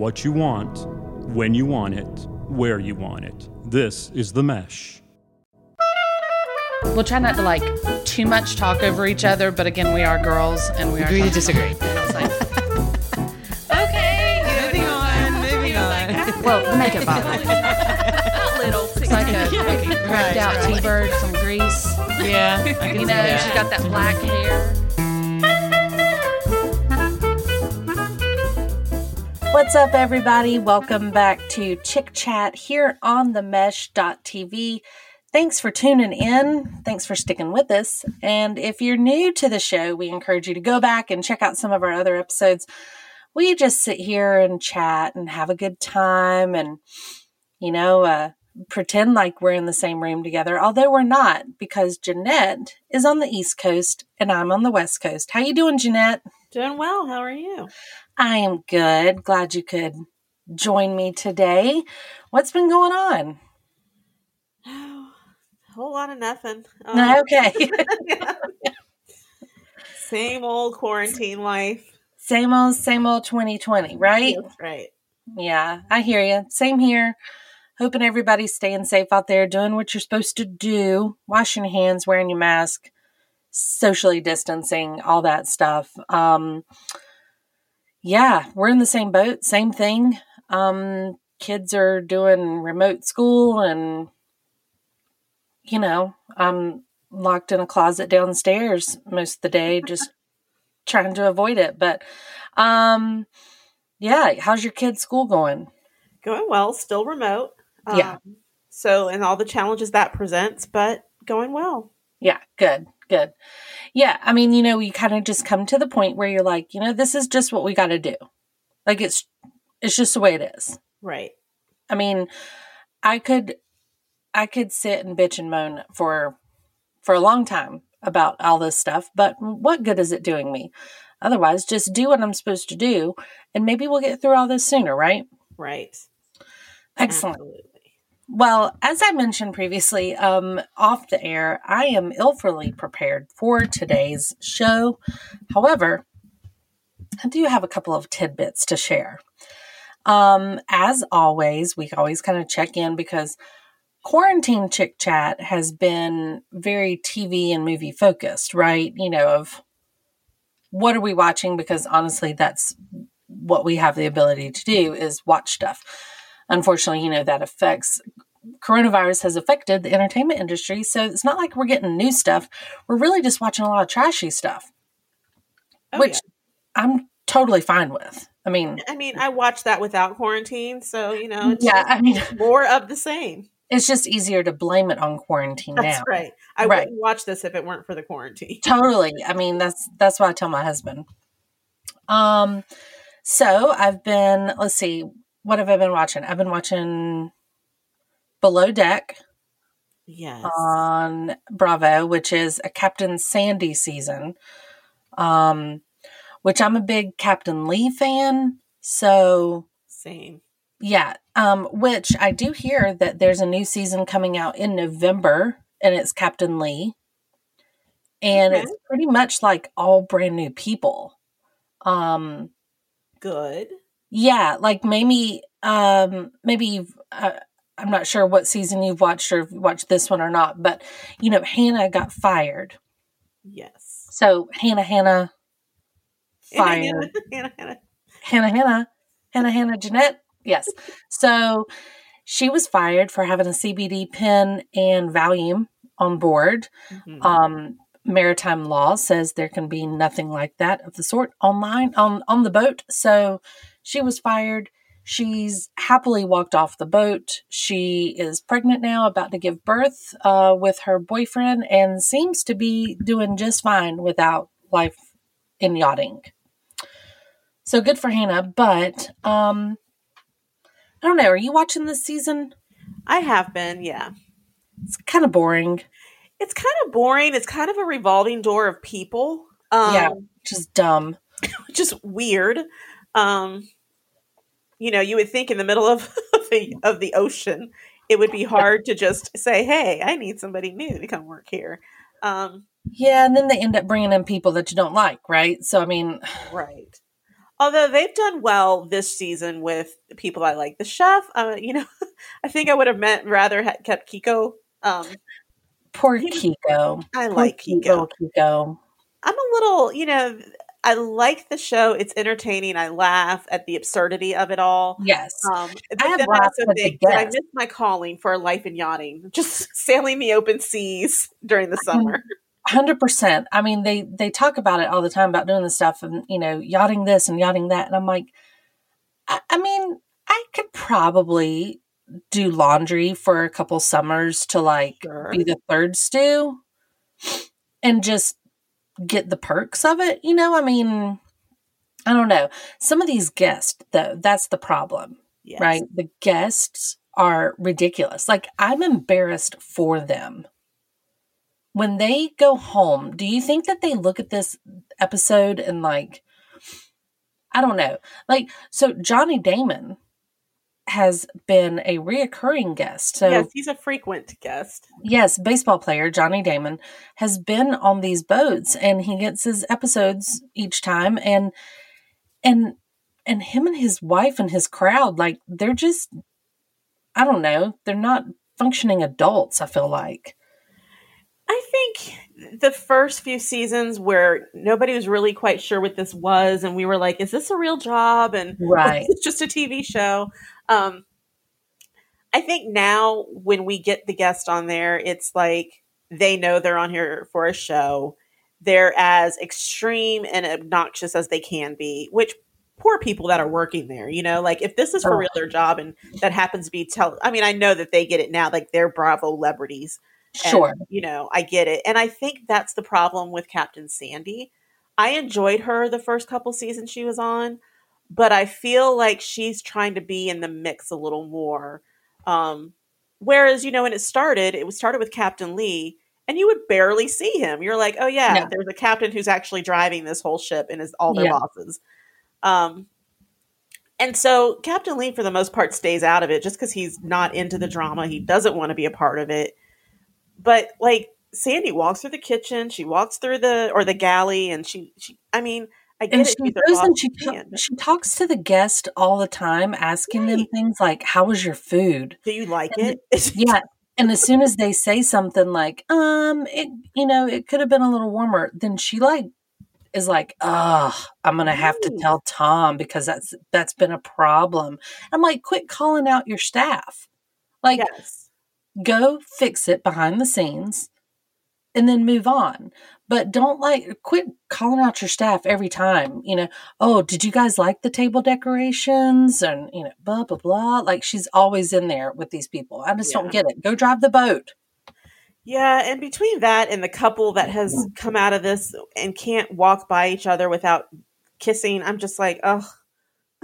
what you want, when you want it, where you want it. This is The Mesh. We'll try not to like too much talk over each other, but again, we are girls and we are Agree to disagree. And I was like, ah, Okay, moving on, moving on. well, the makeup bottle. Not little. It's like a, like a cracked out T-bird, some grease. Yeah, I can You know, that. she's got that black hair. What's up, everybody? Welcome back to Chick Chat here on the mesh.tv. Thanks for tuning in. Thanks for sticking with us. And if you're new to the show, we encourage you to go back and check out some of our other episodes. We just sit here and chat and have a good time and, you know, uh, pretend like we're in the same room together, although we're not because Jeanette is on the East Coast and I'm on the West Coast. How you doing, Jeanette? Doing well. How are you? I am good. Glad you could join me today. What's been going on? Oh, a whole lot of nothing. Um, okay. Same old quarantine life. same old, same old 2020, right? That's right. Yeah, I hear you. Same here. Hoping everybody's staying safe out there, doing what you're supposed to do, washing your hands, wearing your mask, socially distancing, all that stuff. Um, yeah, we're in the same boat, same thing. Um, kids are doing remote school, and you know, I'm locked in a closet downstairs most of the day, just trying to avoid it. But, um, yeah, how's your kid's school going? Going well. Still remote. Yeah. Um, so, and all the challenges that presents, but going well. Yeah, good, good. Yeah, I mean, you know, you kind of just come to the point where you're like, you know, this is just what we got to do. Like it's it's just the way it is. Right. I mean, I could I could sit and bitch and moan for for a long time about all this stuff, but what good is it doing me? Otherwise, just do what I'm supposed to do and maybe we'll get through all this sooner, right? Right. Excellent. Absolutely. Well, as I mentioned previously, um, off the air, I am illfully prepared for today's show. However, I do have a couple of tidbits to share. Um, as always, we always kind of check in because quarantine chick chat has been very TV and movie focused, right? You know, of what are we watching? Because honestly, that's what we have the ability to do is watch stuff unfortunately, you know, that affects coronavirus has affected the entertainment industry. So it's not like we're getting new stuff. We're really just watching a lot of trashy stuff, Oh, which yeah. I'm totally fine with. I mean, I mean, I watched that without quarantine, so you know, it's yeah, I mean, more of the same. it's just easier to blame it on quarantine That's now. right. I Right. wouldn't watch this if it weren't for the quarantine. Totally. I mean, that's that's why I tell my husband. Um, so I've been. Let's see, what have I been watching? I've been watching Below Deck. Yes. on Bravo, which is a Captain Sandy season. Um, which I'm a big Captain Lee fan. So Same. yeah, um, which I do hear that there's a new season coming out in November, and it's Captain Lee, and Okay. it's pretty much like all brand new people. Um, Good. Yeah, like maybe, um, maybe you've, uh, I'm not sure what season you've watched or if you watched this one or not, but you know, Hannah got fired. Yes. So Hannah, Hannah, fired. Hannah, Hannah. Hannah, Hannah, Hannah, Hannah, Jeanette. Yes. So she was fired for having a CBD pen and Valium on board. Mhm. Um, maritime law says there can be nothing like that of the sort online on on the boat. So she was fired. She's happily walked off the boat. She is pregnant now, about to give birth uh, with her boyfriend, and seems to be doing just fine without life in yachting. So good for Hannah. But um, I don't know. Are you watching this season? I have been, yeah. It's kind of boring. It's kind of boring. It's kind of a revolving door of people. Um, Yeah. Just dumb. Just weird. Um, you know, you would think in the middle of the of the ocean, it would be hard to just say, "Hey, I need somebody new to come work here." Um, Yeah, and then they end up bringing in people that you don't like, right? So I mean, right. Although they've done well this season with people I like. The chef, uh, you know, I think I would have meant rather ha- kept Kiko. Um, Poor Kiko. I Poor like Kiko. Kiko. I'm a little, you know, I like the show. It's entertaining. I laugh at the absurdity of it all. Yes. Um, I have then I laughed also think, did I miss my calling for a life in yachting? Just sailing the open seas during the summer. Hundred percent. I mean, they they talk about it all the time about doing the stuff and you know yachting this and yachting that, and I'm like, I, I mean, I could probably do laundry for a couple summers to like Sure. be the third stew, and just get the perks of it. You know, I mean, I don't know. Some of these guests, though, that's the problem Yes. right? The guests are ridiculous. Like, I'm embarrassed for them. When they go home, do you think that they look at this episode and, like, I don't know. Like, so Johnny Damon has been a reoccurring guest. So, yes, he's a frequent guest. yes, baseball player Johnny Damon has been on these boats and he gets his episodes each time and and and him and his wife and his crowd like they're just I don't know, they're not functioning adults, I feel like. I think the first few seasons where nobody was really quite sure what this was, and we were like, "Is this a real job?" and Right. it's just a TV show. Um, I think now when we get the guest on there, it's like they know they're on here for a show. They're as extreme and obnoxious as they can be, which poor people that are working there, you know, like if this is for Oh. real their job and that happens to be tell I mean, I know that they get it now, like they're Bravo celebrities. And, Sure. you know, I get it. And I think that's the problem with Captain Sandy. I enjoyed her the first couple seasons she was on, but I feel like she's trying to be in the mix a little more. Um, whereas, you know, when it started, it was started with Captain Lee, and you would barely see him. You're like, oh yeah, Yeah. there's a captain who's actually driving this whole ship and is all their Yeah. bosses. Um, and so Captain Lee, for the most part, stays out of it just because he's not into the drama. He doesn't want to be a part of it. But like Sandy walks through the kitchen, she walks through the or the galley, and she, she I mean, I get And it. she goes and she, she ta- she talks to the guest all the time, asking them things like, How was your food? Do you like And it? yeah and as soon as they say something like um it you know it could have been a little warmer then she like is like ugh i'm gonna have to tell tom because that's that's been a problem i'm like quit calling out your staff like yes. Go fix it behind the scenes and then move on. But don't like quit calling out your staff every time you know oh did you guys like the table decorations? and you know blah blah blah. Like she's always in there with these people. I just Yeah. don't get it. Go drive the boat. Yeah, and between that and the couple that has come out of this and can't walk by each other without kissing, I'm just like, oh,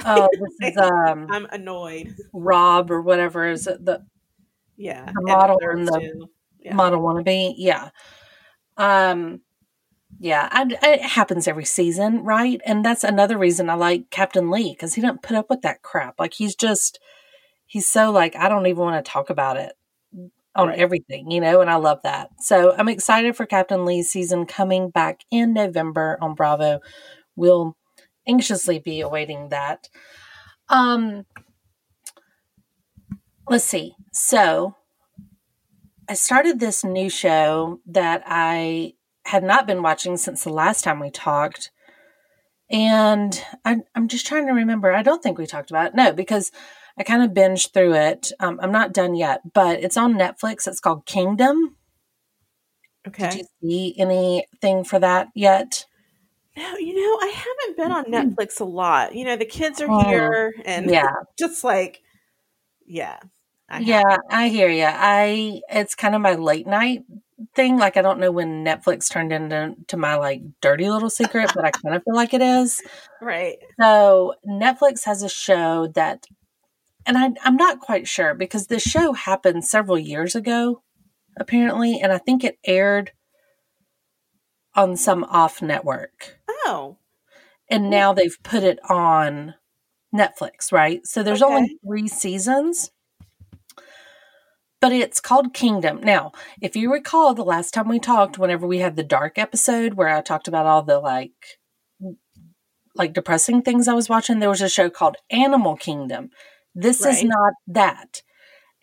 oh this is um I'm annoyed. rob or whatever is it the Yeah, The model and the too. Yeah. model wannabe yeah um yeah I, it happens every season right and that's another reason i like captain lee because he doesn't put up with that crap like he's just he's so like i don't even want to talk about it on Right. everything you know and i love that so i'm excited for captain lee's season coming back in november on bravo we'll anxiously be awaiting that um let's see so I started this new show that I had not been watching since the last time we talked. And I, I'm just trying to remember. I don't think we talked about it. No, because I kind of binged through it. Um, I'm not done yet, but it's on Netflix. It's called Kingdom. Okay. Did you see anything for that yet? No, you know, I haven't been on Netflix a lot. You know, the kids are Oh, here and Yeah. just like, yeah. I Yeah, I hear you. I it's kind of my late night thing. Like I don't know when Netflix turned into to my like dirty little secret, but I kind of feel like it is. Right. So Netflix has a show that, and I, I'm not quite sure because this show happened several years ago, apparently, and I think it aired on some off network, Oh, and now they've put it on Netflix, right? So there's Okay. only three seasons. But it's called Kingdom. Now, if you recall the last time we talked, whenever we had the dark episode where I talked about all the like like depressing things I was watching, there was a show called Animal Kingdom. This is not that.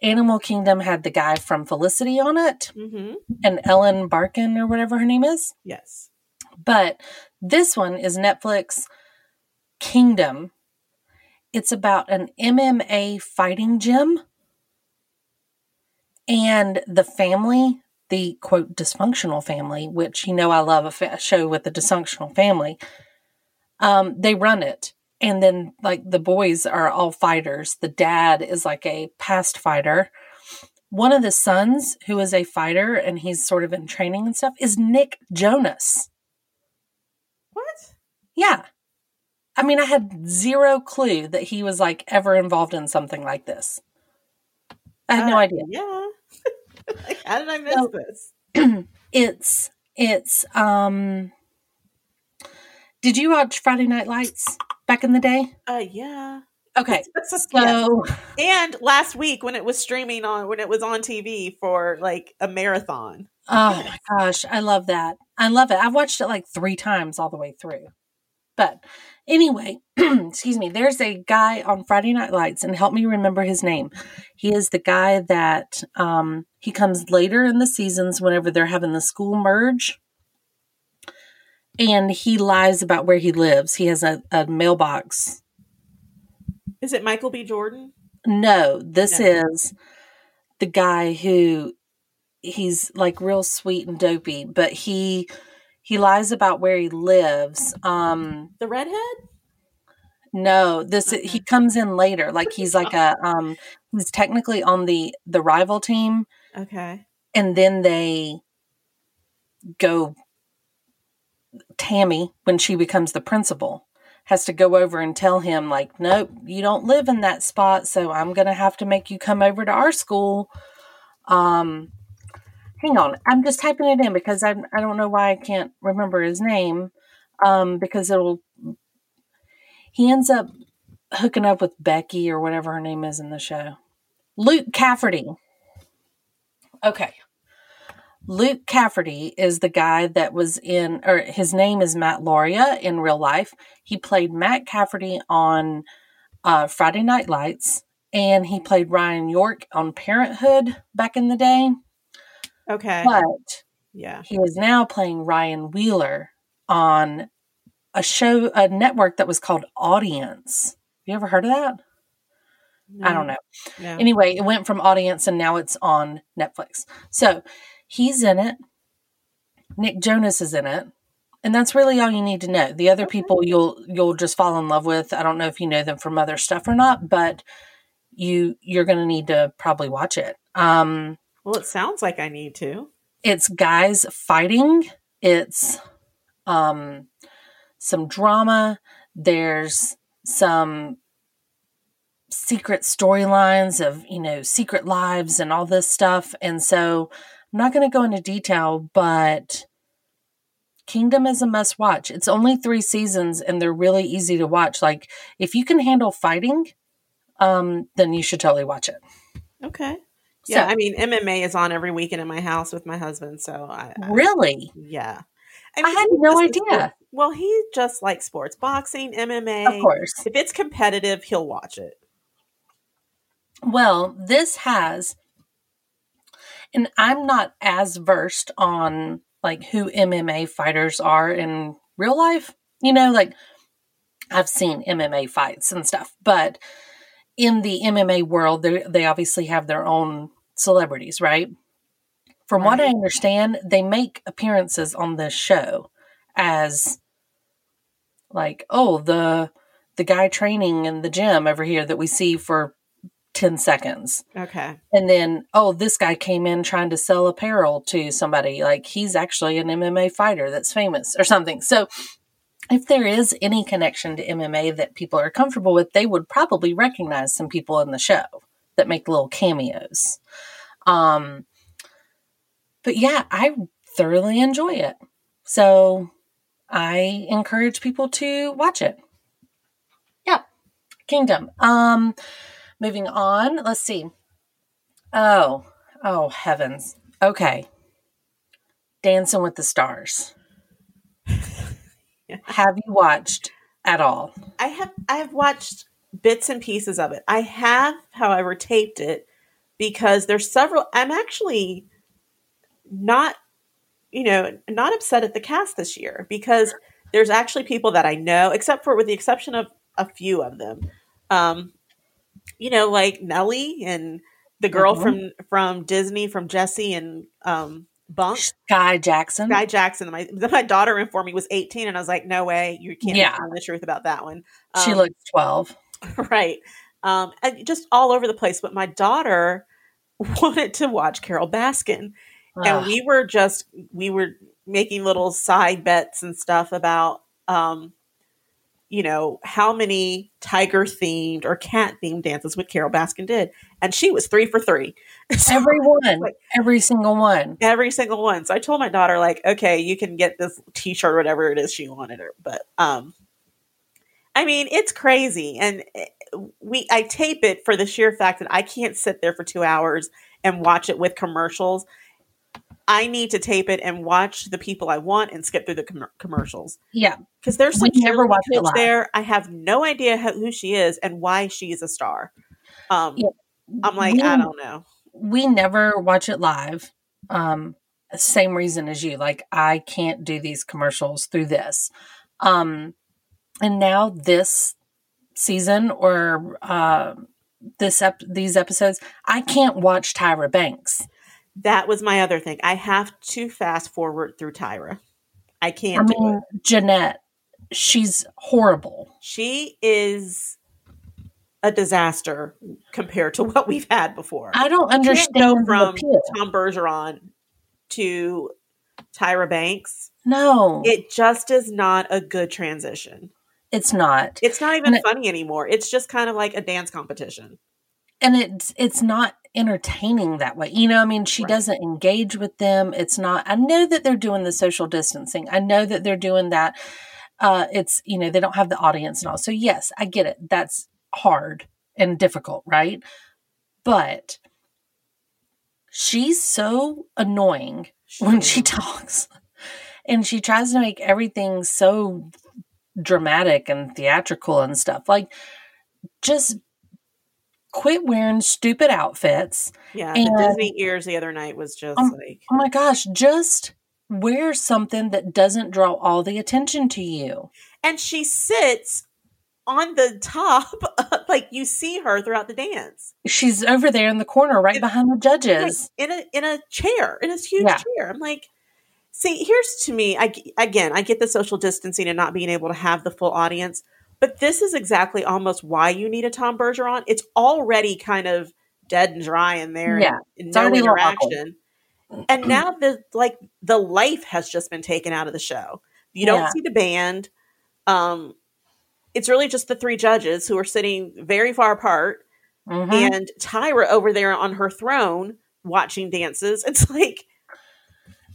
Animal Kingdom had the guy from Felicity on it Mm-hmm. and Ellen Barkin or whatever her name is. Yes. But this one is Netflix Kingdom. It's about an MMA fighting gym and the family, the quote dysfunctional family, which you know I love a, fa- show with a dysfunctional family. Um, they run it, and then like the boys are all fighters. The dad is like a past fighter. One of the sons, who is a fighter and he's sort of in training and stuff, is Nick Jonas. What? Yeah. I mean, I had zero clue that he was like ever involved in something like this. I had no Uh, idea. Yeah. like, how did I miss So- this? It's it's um Did you watch Friday Night Lights back in the day? Uh, yeah. Okay. So And last week when it was streaming on, when it was on TV for like a marathon. oh my gosh, I love that. I love it. I've watched it like 3 times all the way through. But anyway, excuse me, there's a guy on Friday Night Lights and help me remember his name. He is the guy that um he comes later in the seasons whenever they're having the school merge. And he lies about where he lives. He has a, a mailbox. Is it Michael B. Jordan? No, this No. is the guy who he's like real sweet and dopey, but he he lies about where he lives. Um The redhead? No, this Okay. he comes in later. Like he's like a um he's technically on the the rival team Okay. and then they go Tammy when she becomes the principal has to go over and tell him like nope, you don't live in that spot, so I'm going to have to make you come over to our school. Um hang on. I'm just typing it in because I I don't know why I can't remember his name. Um because it'll he ends up hooking up with Becky or whatever her name is in the show. Luke Cafferty. Okay. Luke Cafferty is the guy that was in, or his name is Matt Lauria in real life. He played Matt Cafferty on uh, Friday Night Lights, and he played Ryan York on Parenthood back in the day. Okay. But yeah. he is now playing Ryan Wheeler on a show, a network that was called Audience. You ever heard of that? I don't know. No. Anyway, it went from Audience and now it's on Netflix. So he's in it. Nick Jonas is in it. And that's really all you need to know. The other Okay. people you'll you'll just fall in love with. I don't know if you know them from other stuff or not, but you you're going to need to probably watch it. Um Well, it sounds like I need to. it's guys fighting. It's um some drama. There's some secret storylines of you know secret lives and all this stuff. And so i'm not going to go into detail but kingdom is a must watch. It's only three seasons and they're really easy to watch. Like if you can handle fighting um then you should totally watch it. Okay. Yeah, So- I mean MMA is on every weekend in my house with my husband, so I, I really yeah. I mean, had no idea. Well, he just likes sports, boxing, MMA. of course If it's competitive, he'll watch it. Well, this has, and I'm not as versed on like who MMA fighters are in real life. You know, like I've seen MMA fights and stuff, but in the MMA world, they they obviously have their own celebrities, right? From what I understand, they make appearances on this show as like, oh, the the guy training in the gym over here that we see for 10 seconds. Okay. And then, oh, this guy came in trying to sell apparel to somebody. Like he's actually an MMA fighter that's famous or something. So if there is any connection to MMA that people are comfortable with, they would probably recognize some people in the show that make little cameos. Um, but yeah, I thoroughly enjoy it. So I encourage people to watch it. Yeah. Kingdom. Um, moving on, let's see. Oh, oh heavens. Okay. Dancing with the Stars. Yeah. Have you watched at all. I have I have watched bits and pieces of it. I have, however, taped it because there's several. I'm actually not, you know, not upset at the cast this year because there's actually people that I know, except for with the exception of a few of them. Um, you know, like Nelly and the girl Mhm. from from Disney, from Jessie and um, Bunk. Skai Jackson. Guy Jackson. My my daughter informed me was 18, and I was like, "No way, you can't Yeah. tell the truth about that one." she Um, looks 12. right, um, and just all over the place. But my daughter wanted to watch Carole Baskin, and we were just we were making little side bets and stuff about um you know how many tiger themed or cat themed dances what carole baskin did. And she was three for three. So, every one, like- every single one. every single one. So i told my daughter like okay you can get this t-shirt or whatever it is she wanted her. But um i mean it's crazy and eh, we i tape it for the sheer fact that i can't sit there for two hours and watch it with commercials I need to tape it and watch the people I want and skip through the com- commercials Yeah, because there's some never watched it live. there. I have no idea how, who she is and why she's a star. Um, Yeah. I'm like, we, I don't know. we never watch it live. Um, same reason as you. Like I can't do these commercials through this. Um, and now this season or uh, this ep- these episodes, I can't watch Tyra Banks. That was my other thing. I have to fast forward through Tyra. I can't I mean, it. Jeanette, she's horrible. She is a disaster compared to what we've had before. I don't understand go from appeal. Tom Bergeron to Tyra Banks. No, It just is not a good transition. It's not. It's not even And it- funny anymore. It's just kind of like a dance competition. and it's it's not entertaining that way you know i mean she Right. doesn't engage with them it's not i know that they're doing the social distancing i know that they're doing that uh it's you know they don't have the audience and all so yes i get it that's hard and difficult right but she's so annoying when she talks and she tries to make everything so dramatic and theatrical and stuff. Like just quit wearing stupid outfits Yeah, And- the Disney ears the other night was just Um, like oh my gosh just wear something that doesn't draw all the attention to you. And she sits on the top like you see her throughout the dance. She's over there in the corner right It- behind the judges. Like, in a in a chair in a huge Yeah. chair. I'm like see here's to me i again i get the social distancing and not being able to have the full audience but this is exactly almost why you need a tom bergeron it's already kind of dead and dry in there Yeah, and, it's no already a little awkward. interaction and now the like the life has just been taken out of the show you don't Yeah. see the band um it's really just the three judges who are sitting very far apart Mhm. and Tyra over there on her throne watching dances. It's like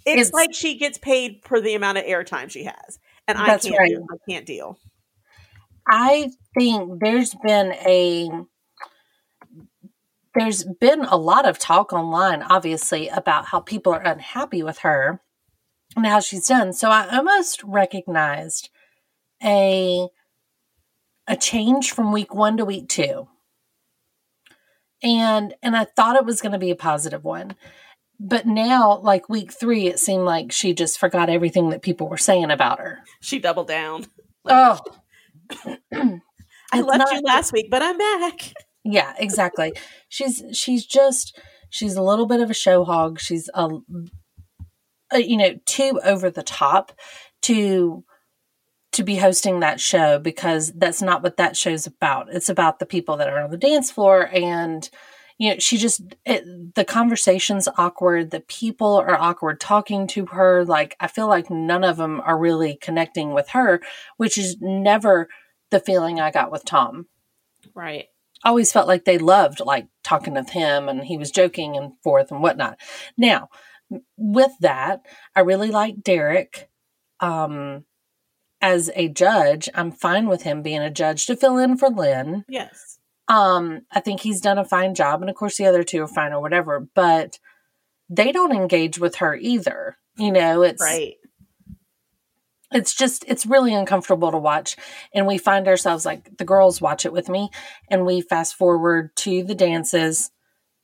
it's, It's- like she gets paid for the amount of airtime she has, and I can't right. deal. I can't deal. I think there's been a there's been a lot of talk online obviously about how people are unhappy with her and how she's done. So I almost recognized a a change from week 1 to week 2. And and I thought it was going to be a positive one. But now like week 3 it seemed like she just forgot everything that people were saying about her. She doubled down. Oh, I left not- you last week, but I'm back. Yeah, exactly. she's she's just she's a little bit of a show hog. She's a, a you know too over the top to to be hosting that show because that's not what that show's about. It's about the people that are on the dance floor and you know she just it, the conversation's awkward the people are awkward talking to her like i feel like none of them are really connecting with her which is never the feeling i got with tom Right. always felt like they loved like talking with him and he was joking and forth and whatnot. Now, with that, I really like Derek um, as a judge. I'm fine with him being a judge to fill in for Len. Yes. Um, I think he's done a fine job, and of course the other two are fine or whatever. But they don't engage with her either. You know, it's Right. it's just it's really uncomfortable to watch and we find ourselves like the girls watch it with me and we fast forward to the dances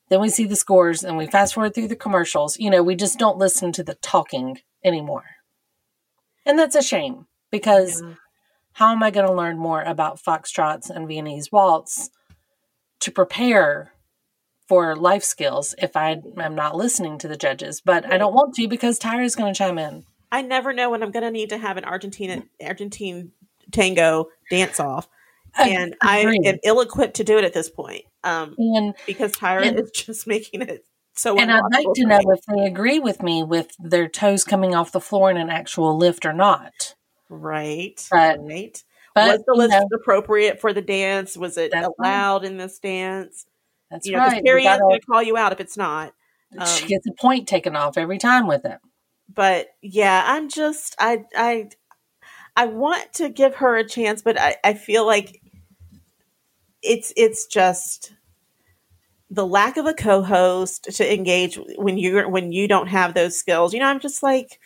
then we see the scores and we fast forward through the commercials you know we just don't listen to the talking anymore and that's a shame because Yeah. how am i going to learn more about foxtrots and viennese waltz to prepare for life skills if i am not listening to the judges but i don't want to because tyra's going to chime in I never know when I'm going to need to have an Argentina Argentine tango dance off, and I am ill equipped to do it at this point. Um, and because Tyra And- is just making it so. And I'd like to know if they agree with me with their toes coming off the floor in an actual lift or not. Right, But- right. But was the list know, appropriate for the dance? Was it allowed in this dance? that's You know, right. Carrie We going to call you out if it's not. she um, gets a point taken off every time with it. but yeah, I'm just I I I want to give her a chance, but I, I feel like it's it's just the lack of a co-host to engage when you when you don't have those skills. You know, I'm just like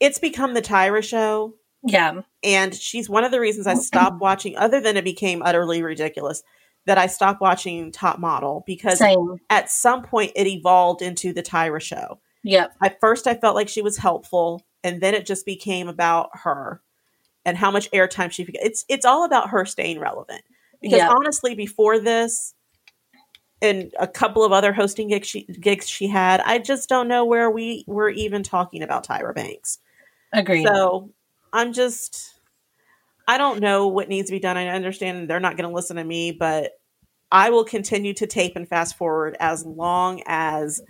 it's become the Tyra show. Yeah, and she's one of the reasons I stopped watching, other than it became utterly ridiculous, that I stopped watching Top Model because same. at some point it evolved into the Tyra show. Yep. At first, I felt like she was helpful, and then it just became about her and how much airtime she. It's it's all about her staying relevant. Because Yeah. honestly, before this, and a couple of other hosting gigs she, gigs she had, I just don't know where we were even talking about Tyra Banks. Agreed. So I'm just, I don't know what needs to be done. I understand they're not going to listen to me, but I will continue to tape and fast forward as long as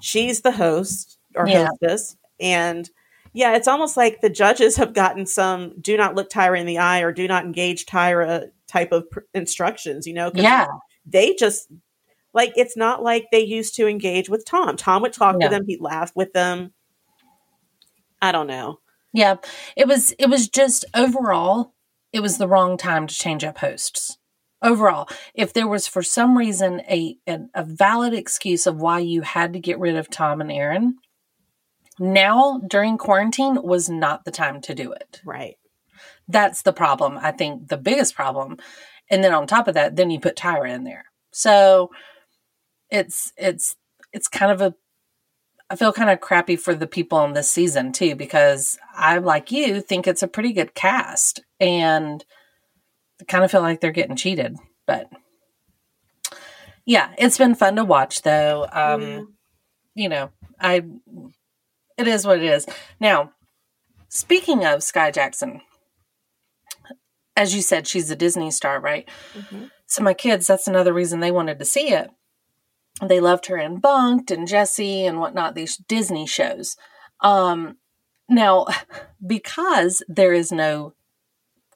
she's the host or Yeah. hostess. And yeah, it's almost like the judges have gotten some do not look Tyra in the eye or do not engage Tyra type of pr- instructions, you know? yeah, They just, like, it's not like they used to engage with Tom. Tom would talk No. to them, he'd laugh with them. I don't know. Yeah. It was. It was just overall. It was the wrong time to change up hosts. Overall, if there was for some reason a a, a valid excuse of why you had to get rid of Tom and Erin, now during quarantine was not the time to do it. Right. that's the problem. I think the biggest problem. And then on top of that, then you put Tyra in there. So it's it's it's kind of a I feel kind of crappy for the people on this season too, because I like you think it's a pretty good cast and I kind of feel like they're getting cheated. But yeah, it's been fun to watch though. Um Yeah. you know, I it is what it is. Now, speaking of Skai Jackson, as you said, she's a Disney star, right? Mhm. So my kids, that's another reason they wanted to see it. They loved her in Bunk'd and Jessie and whatnot, these Disney shows. Um now, because there is no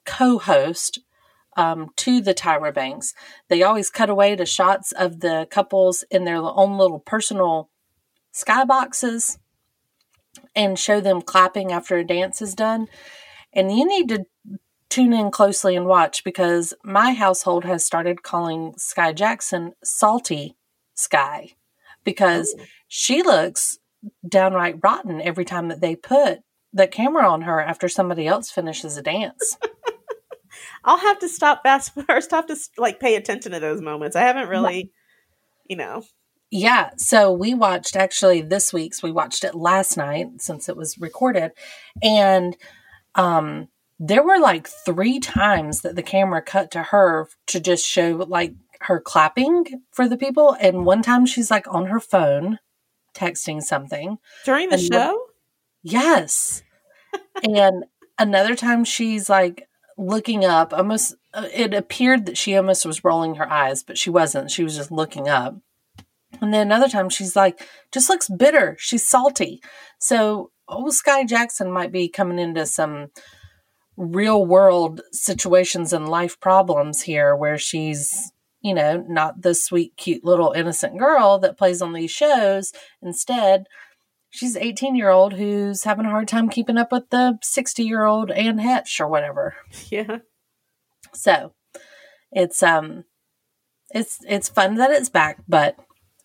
co-host um, to the Tyra Banks, they always cut away to shots of the couples in their own little personal skyboxes and show them clapping after a dance is done. And you need to tune in closely and watch because my household has started calling Skai Jackson Salty Skai because she looks downright rotten every time that they put the camera on her after somebody else finishes a dance. I'll have to stop fast or stop to like pay attention to those moments. I haven't really, you know. Yeah, so we watched actually this week's. We watched it last night since it was recorded, and um, there were like three times that the camera cut to her to just show like her clapping for the people, and one time she's like on her phone texting something. During the And show? Yes, and another time she's like looking up. Almost, uh, it appeared that she almost was rolling her eyes, but she wasn't. She was just looking up. And then another time she's like, just looks bitter. She's salty. So old Skai Jackson might be coming into some real world situations and life problems here where she's, you know, not the sweet, cute little innocent girl that plays on these shows. Instead, she's 18 year old who's having a hard time keeping up with the 60 year old Anne Heche or whatever. Yeah. So it's um it's it's fun that it's back, but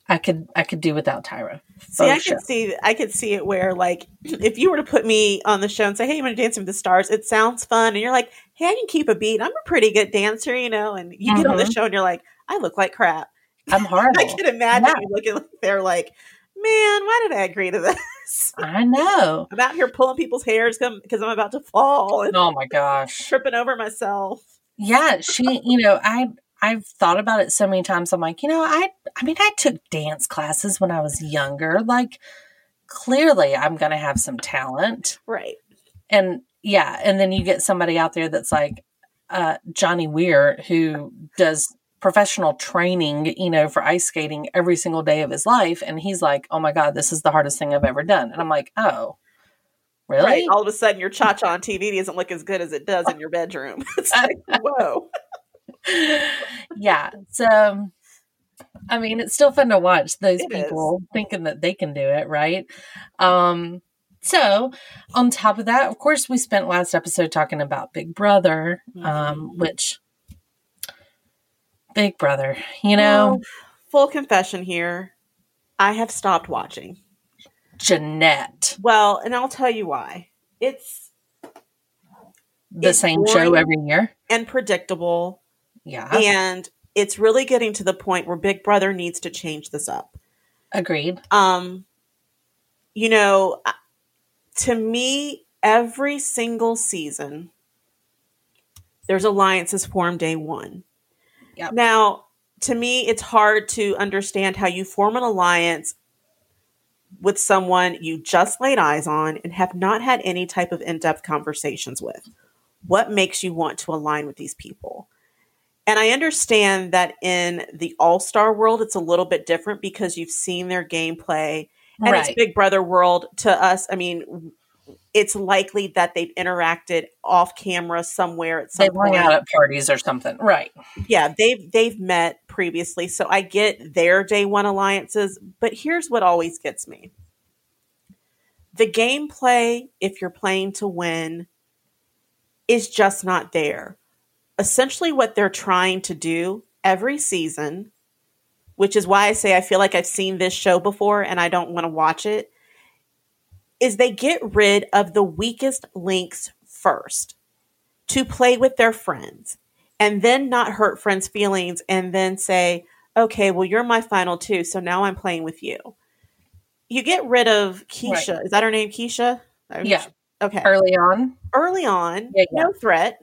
I could I could do without Tyra. See, I could see, I could see it where, like, if you were to put me on the show and say, "Hey, you want to dance with the stars?" It sounds fun, and you're like, "Hey, I can keep a beat. I'm a pretty good dancer, you know." And you get on the Mhm. show, and you're like, "I look like crap." I'm horrible. I can imagine Yeah. you looking like they're like, "Man, why did I agree to this?" I know. I'm out here pulling people's hairs because I'm about to fall and Oh my gosh. tripping over myself. Yeah, she, you know, I I've thought about it so many times. I'm like, you know, I I mean, I took dance classes when I was younger. Like clearly I'm going to have some talent. Right. And yeah, and then you get somebody out there that's like uh Johnny Weir who does professional training, you know, for ice skating every single day of his life and he's like, "Oh my god, this is the hardest thing I've ever done." And I'm like, "Oh. Really?" Right. All of a sudden, your cha cha on TV doesn't look as good as it does in your bedroom. it's like, whoa. yeah. So, I mean, it's still fun to watch those It is. people thinking that they can do it, right? Um, so, on top of that, of course, we spent last episode talking about Big Brother, Mm-hmm. um, which Big Brother, you know, Well, full confession here. I have stopped watching. Jeanette, Well, and I'll tell you why. It's the It's same show every year. and predictable, Yeah, and it's really getting to the point where Big Brother needs to change this up. agreed. Um, you know, to me, every single season, there's alliances formed day one. Yep. Now, to me, it's hard to understand how you form an alliance with someone you just laid eyes on and have not had any type of in depth conversations with. What makes you want to align with these people? And I understand that in the All Star world, it's a little bit different because you've seen their gameplay and it's Right. Big Brother world to us. I mean, it's likely that they've interacted off camera somewhere at some They've point. out at parties or something, right? Yeah, they've they've met previously, so I get their day one alliances. But here's what always gets me: the gameplay, if you're playing to win, is just not there. Essentially, what they're trying to do every season, which is why I say I feel like I've seen this show before and I don't want to watch it, is they get rid of the weakest links first to play with their friends and then not hurt friends' feelings and then say, okay, well, you're my final two, so now I'm playing with you. You get rid of Keesha. Is that her name, Keesha? Yeah. Okay. Early on, Early on, Yeah, yeah. no threat.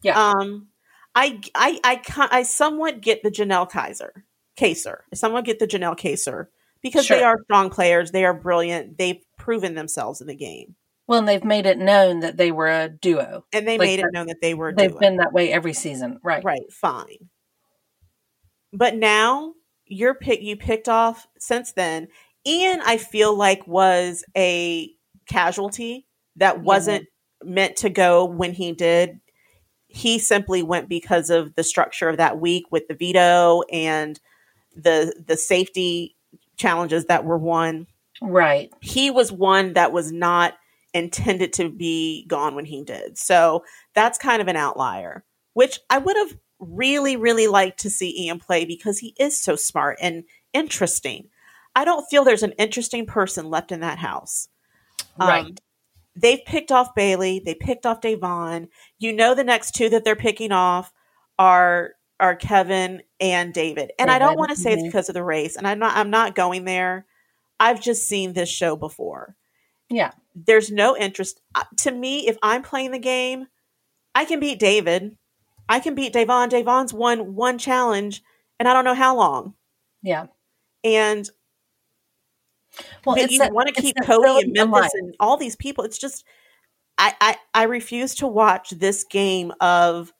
Yeah. Um, I, I, I, I somewhat get the Janelle Kaysar, Kaysar. Somewhat get the Janelle Kaysar because they are strong players. They are brilliant. They've proven themselves in the game, well, and they've made it known that they were a duo. and they Like made it known that they were. a They've duo. been that way every season, right? Right, fine. But now you're pick you picked off since then. Ian, I feel like was a casualty that mm-hmm. wasn't meant to go when he did. He simply went because of the structure of that week with the veto and the the safety challenges that were won. Right. He was one that was not intended to be gone when he did. So that's kind of an outlier, which I would have really, really liked to see Ian play because he is so smart and interesting. I don't feel there's an interesting person left in that house. Um, Right. they've picked off Bailey. They picked off Da'Vonne. You know the next two that they're picking off are are Kevin and David. And I don't want to say it's mhm. because of the race. And I'm not I'm not going there. I've just seen this show before. Yeah. There's no interest uh, to me. If I'm playing the game, I can beat David. I can beat Da'Vonne. Da'Vonne's won one challenge, and I don't know how long. Yeah. And Well, it's you that- want to keep Cody and Memphis and all these people. It's just I, I I refuse to watch this game of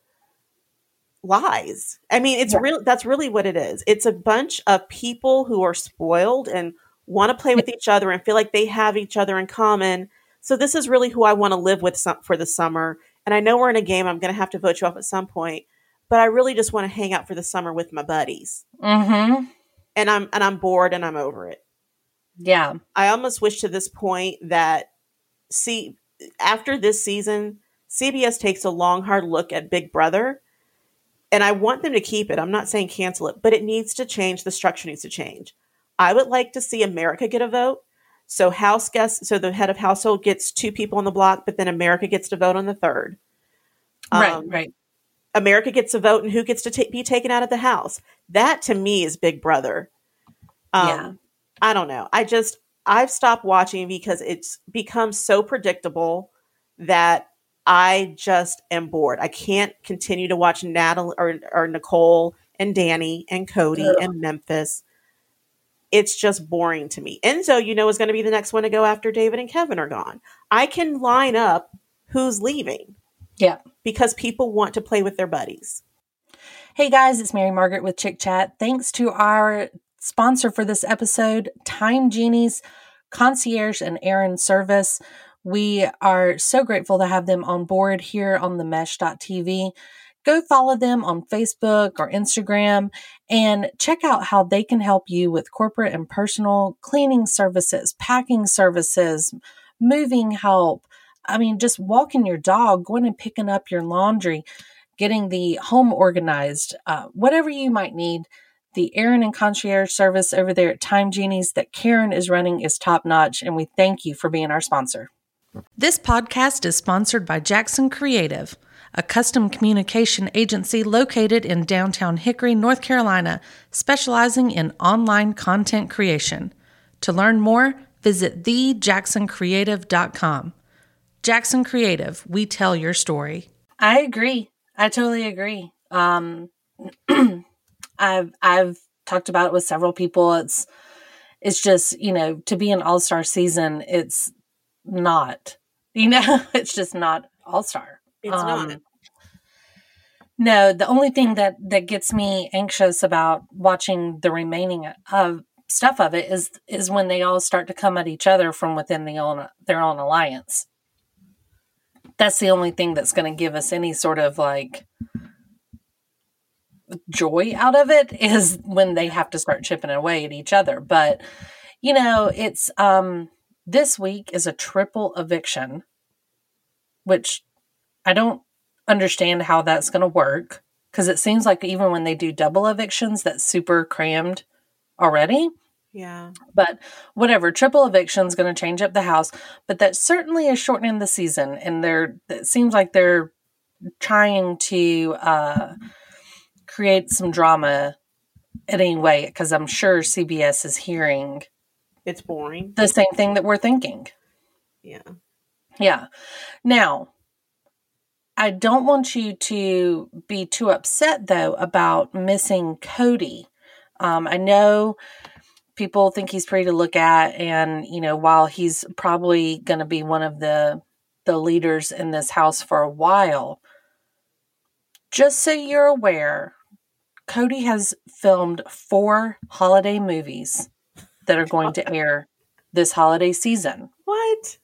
lies. I mean, it's Yeah. real that's really what it is. It's a bunch of people who are spoiled and want to play with each other and feel like they have each other in common. So this is really who I want to live with some, for the summer. And I know we're in a game. I'm going to have to vote you off at some point, but I really just want to hang out for the summer with my buddies. Mm-hmm. And I'm and I'm bored and I'm over it. Yeah. I almost wish to this point that see after this season, CBS takes a long hard look at Big Brother, and I want them to keep it. I'm not saying cancel it, but it needs to change. The structure needs to change. I would like to see America get a vote. So house guests, so the head of household gets two people on the block, but then America gets to vote on the third. right, Um, right. America gets a vote and who gets to ta- be taken out of the house. That to me is Big Brother. Um, Yeah. I don't know. I just I've stopped watching because it's become so predictable that I just am bored. I can't continue to watch Natalie or, or Nicole and Danny and Cody Ugh. and Memphis. It's just boring to me. Enzo, you know, is going to be the next one to go after David and Kevin are gone. I can line up who's leaving Yeah. because people want to play with their buddies. Hey guys, it's Mary Margaret with Chick Chat. Thanks to our sponsor for this episode, Time Genies Concierge and Errand Service. We are so grateful to have them on board here on the mesh.tv. Go follow them on Facebook or Instagram and check out how they can help you with corporate and personal cleaning services, packing services, moving help. I mean, just walking your dog, going and picking up your laundry getting the home organized, uh, whatever you might need. The Aaron and concierge service over there at Time Genies that Karen is running is top notch, and we thank you for being our sponsor. This podcast is sponsored by Jackson Creative, a custom communication agency located in downtown Hickory, North Carolina, specializing in online content creation. To learn more, visit thejacksoncreative.com. Jackson Creative, we tell your story. I agree. I totally agree. Um, I've I've talked about it with several people. It's it's just you know to be an all star season. It's not. You know, it's just not all star. It's not. No, the only thing that that gets me anxious about watching the remaining of stuff of it is is when they all start to come at each other from within the own their own alliance. That's the only thing that's going to give us any sort of like joy out of it is when they have to start chipping away at each other. But you know, it's um this week is a triple eviction, which I don't understand how that's going to work because it seems like even when they do double evictions, that's super crammed already. Yeah. But whatever, triple eviction is going to change up the house, but that certainly is shortening the season, and they're it seems like they're trying to uh, create some drama anyway because I'm sure CBS is hearing It's boring. the same thing that we're thinking. Yeah. Yeah. Now, I don't want you to be too upset though about missing Cody. Um, I know people think he's pretty to look at, and you know, while he's probably going to be one of the the leaders in this house for a while, just so you're aware, Cody has filmed four holiday movies that are going to air this holiday season What?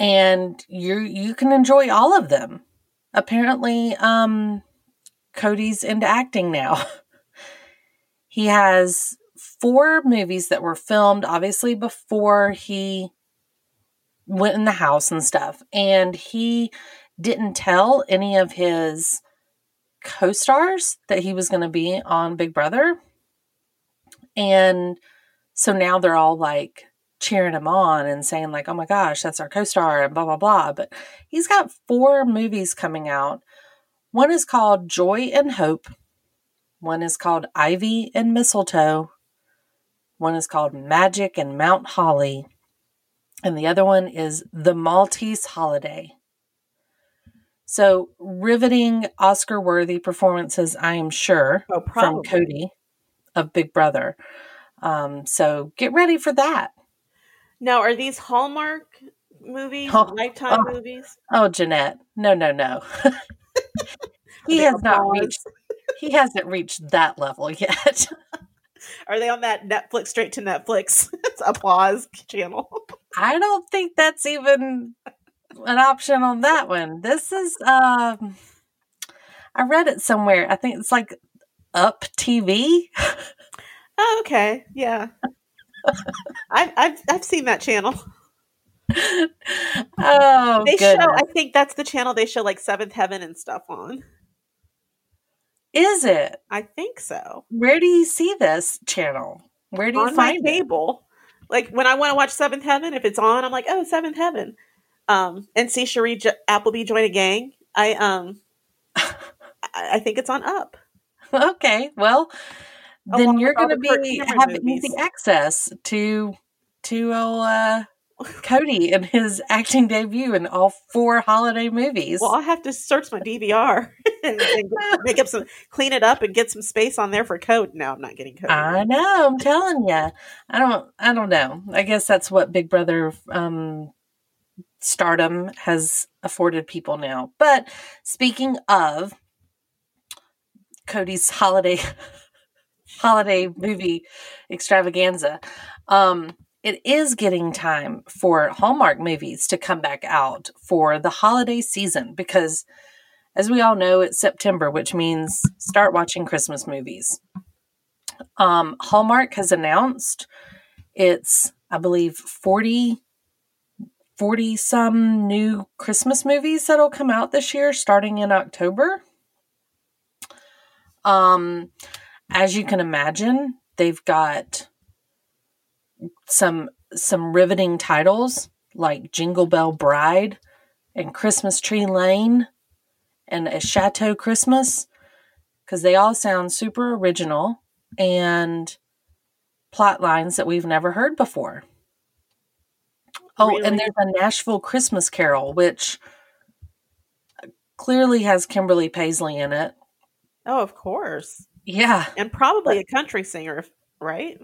and you you can enjoy all of them. Apparently, um, Cody's into acting now. he has four movies that were filmed, obviously before he went in the house and stuff, and he didn't tell any of his co-stars that he was going to be on Big Brother, and so now they're all like cheering him on and saying like, "Oh my gosh, that's our co-star," and blah blah blah. But he's got four movies coming out. One is called Joy and Hope. One is called Ivy and Mistletoe. One is called Magic and Mount Holly. And the other one is The Maltese Holiday. So, riveting Oscar worthy performances, I am sure, Oh, from. Cody of Big Brother. Um, so, get ready for that. Now, are these Hallmark movies, Oh, Lifetime oh. movies? Oh, Jeanette. No, no, no. he has not reached he hasn't reached that level yet. Are they on that Netflix straight to Netflix applause channel? I don't think that's even an option on that one. This is um I read it somewhere. I think it's like Up TV. Oh, okay, yeah. I've, I've I've seen that channel. Oh, They goodness. show. I think that's the channel they show like Seventh Heaven and stuff on. Is it? I think so. Where do you see this channel? Where do you on my find it? cable. Like when I want to watch Seventh Heaven, if it's on, I'm like, oh, Seventh Heaven. Um, and see Cherie jo- Appleby join a gang. I um, I, I think it's on Up. Okay, well, then you're going to be movies. easy access to to old, uh, Cody and his acting debut in all four holiday movies. Well, I'll have to search my DVR and, and get- make up some, clean it up, and get some space on there for code. No, I'm not getting code. I know. I'm telling you. I don't. I don't know. I guess that's what Big Brother um, stardom has afforded people now. But speaking of Cody's holiday holiday movie extravaganza, um, it is getting time for Hallmark movies to come back out for the holiday season because, as we all know, it's September, which means start watching Christmas movies. Um, Hallmark has announced it's, I believe, 40, 40 some new Christmas movies that'll come out this year starting in October. Um, as you can imagine, they've got some some riveting titles like Jingle Bell Bride and Christmas Tree Lane and A Chateau Christmas because they all sound super original and plot lines that we've never heard before. Oh, Really? and there's a Nashville Christmas Carol, which clearly has Kimberly Paisley in it. oh, of course, Yeah. and probably a country singer, right?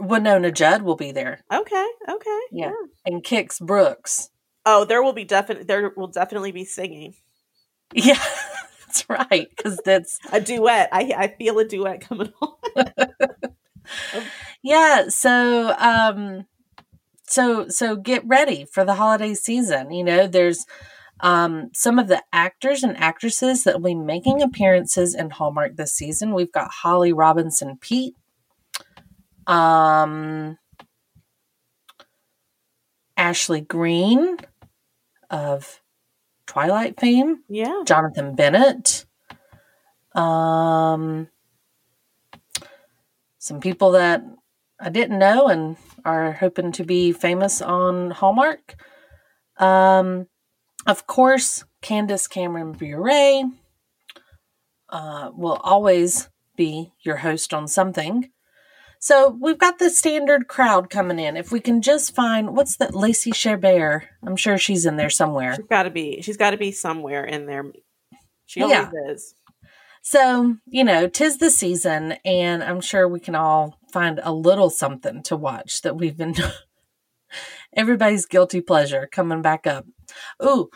Wynonna Judd will be there. Okay, okay, Yeah. And Kix Brooks. Oh, there will be definitely There will definitely be singing Yeah, that's right. Because that's a duet. I I feel a duet coming on. yeah. So um, so so get ready for the holiday season. You know, there's um some of the actors and actresses that will be making appearances in Hallmark this season. We've got Holly Robinson Peete. Um. Ashley Greene of Twilight fame. Yeah, Jonathan Bennett. Um, some people that I didn't know and are hoping to be famous on Hallmark. Um, of course, Candace Cameron Bure uh, will always be your host on something. So we've got the standard crowd coming in. If we can just find what's that Lacey Chabert? I'm sure she's in there somewhere. she's got to be. She's got to be somewhere in there. She Yeah. is. So, you know, tis the season, and I'm sure we can all find a little something to watch that we've been everybody's guilty pleasure coming back up. Ooh,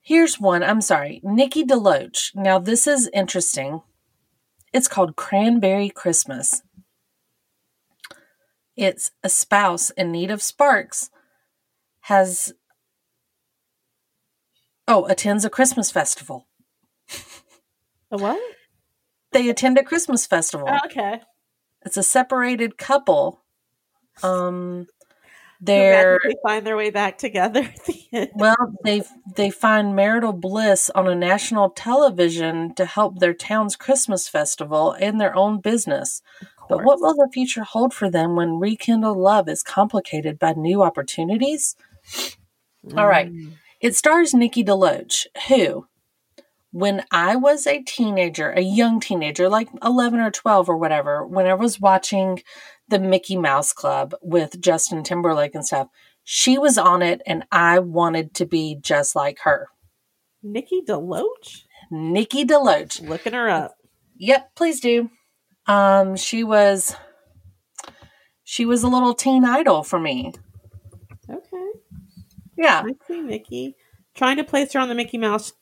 here's one. I'm sorry. Nikki DeLoach. Now, this is interesting. It's called Cranberry Christmas. It's a spouse in need of sparks has oh attends a Christmas festival. A what? They attend a Christmas festival. Okay. It's a separated couple. Um, they're they find their way back together at the end. well, they they find marital bliss on a national television to help their town's Christmas festival and their own business. But what will the future hold for them when rekindled love is complicated by new opportunities? All right. Mm. It stars Nikki DeLoach, who, when I was a teenager, a young teenager, like 11 or 12 or whatever, when I was watching the Mickey Mouse Club with Justin Timberlake and stuff, she was on it and I wanted to be just like her. Nikki DeLoach? Nikki DeLoach. Looking her up. Yep, please do. Um, she was she was a little teen idol for me. Okay. Yeah. I see Nikki. Trying to place her on the Mickey Mouse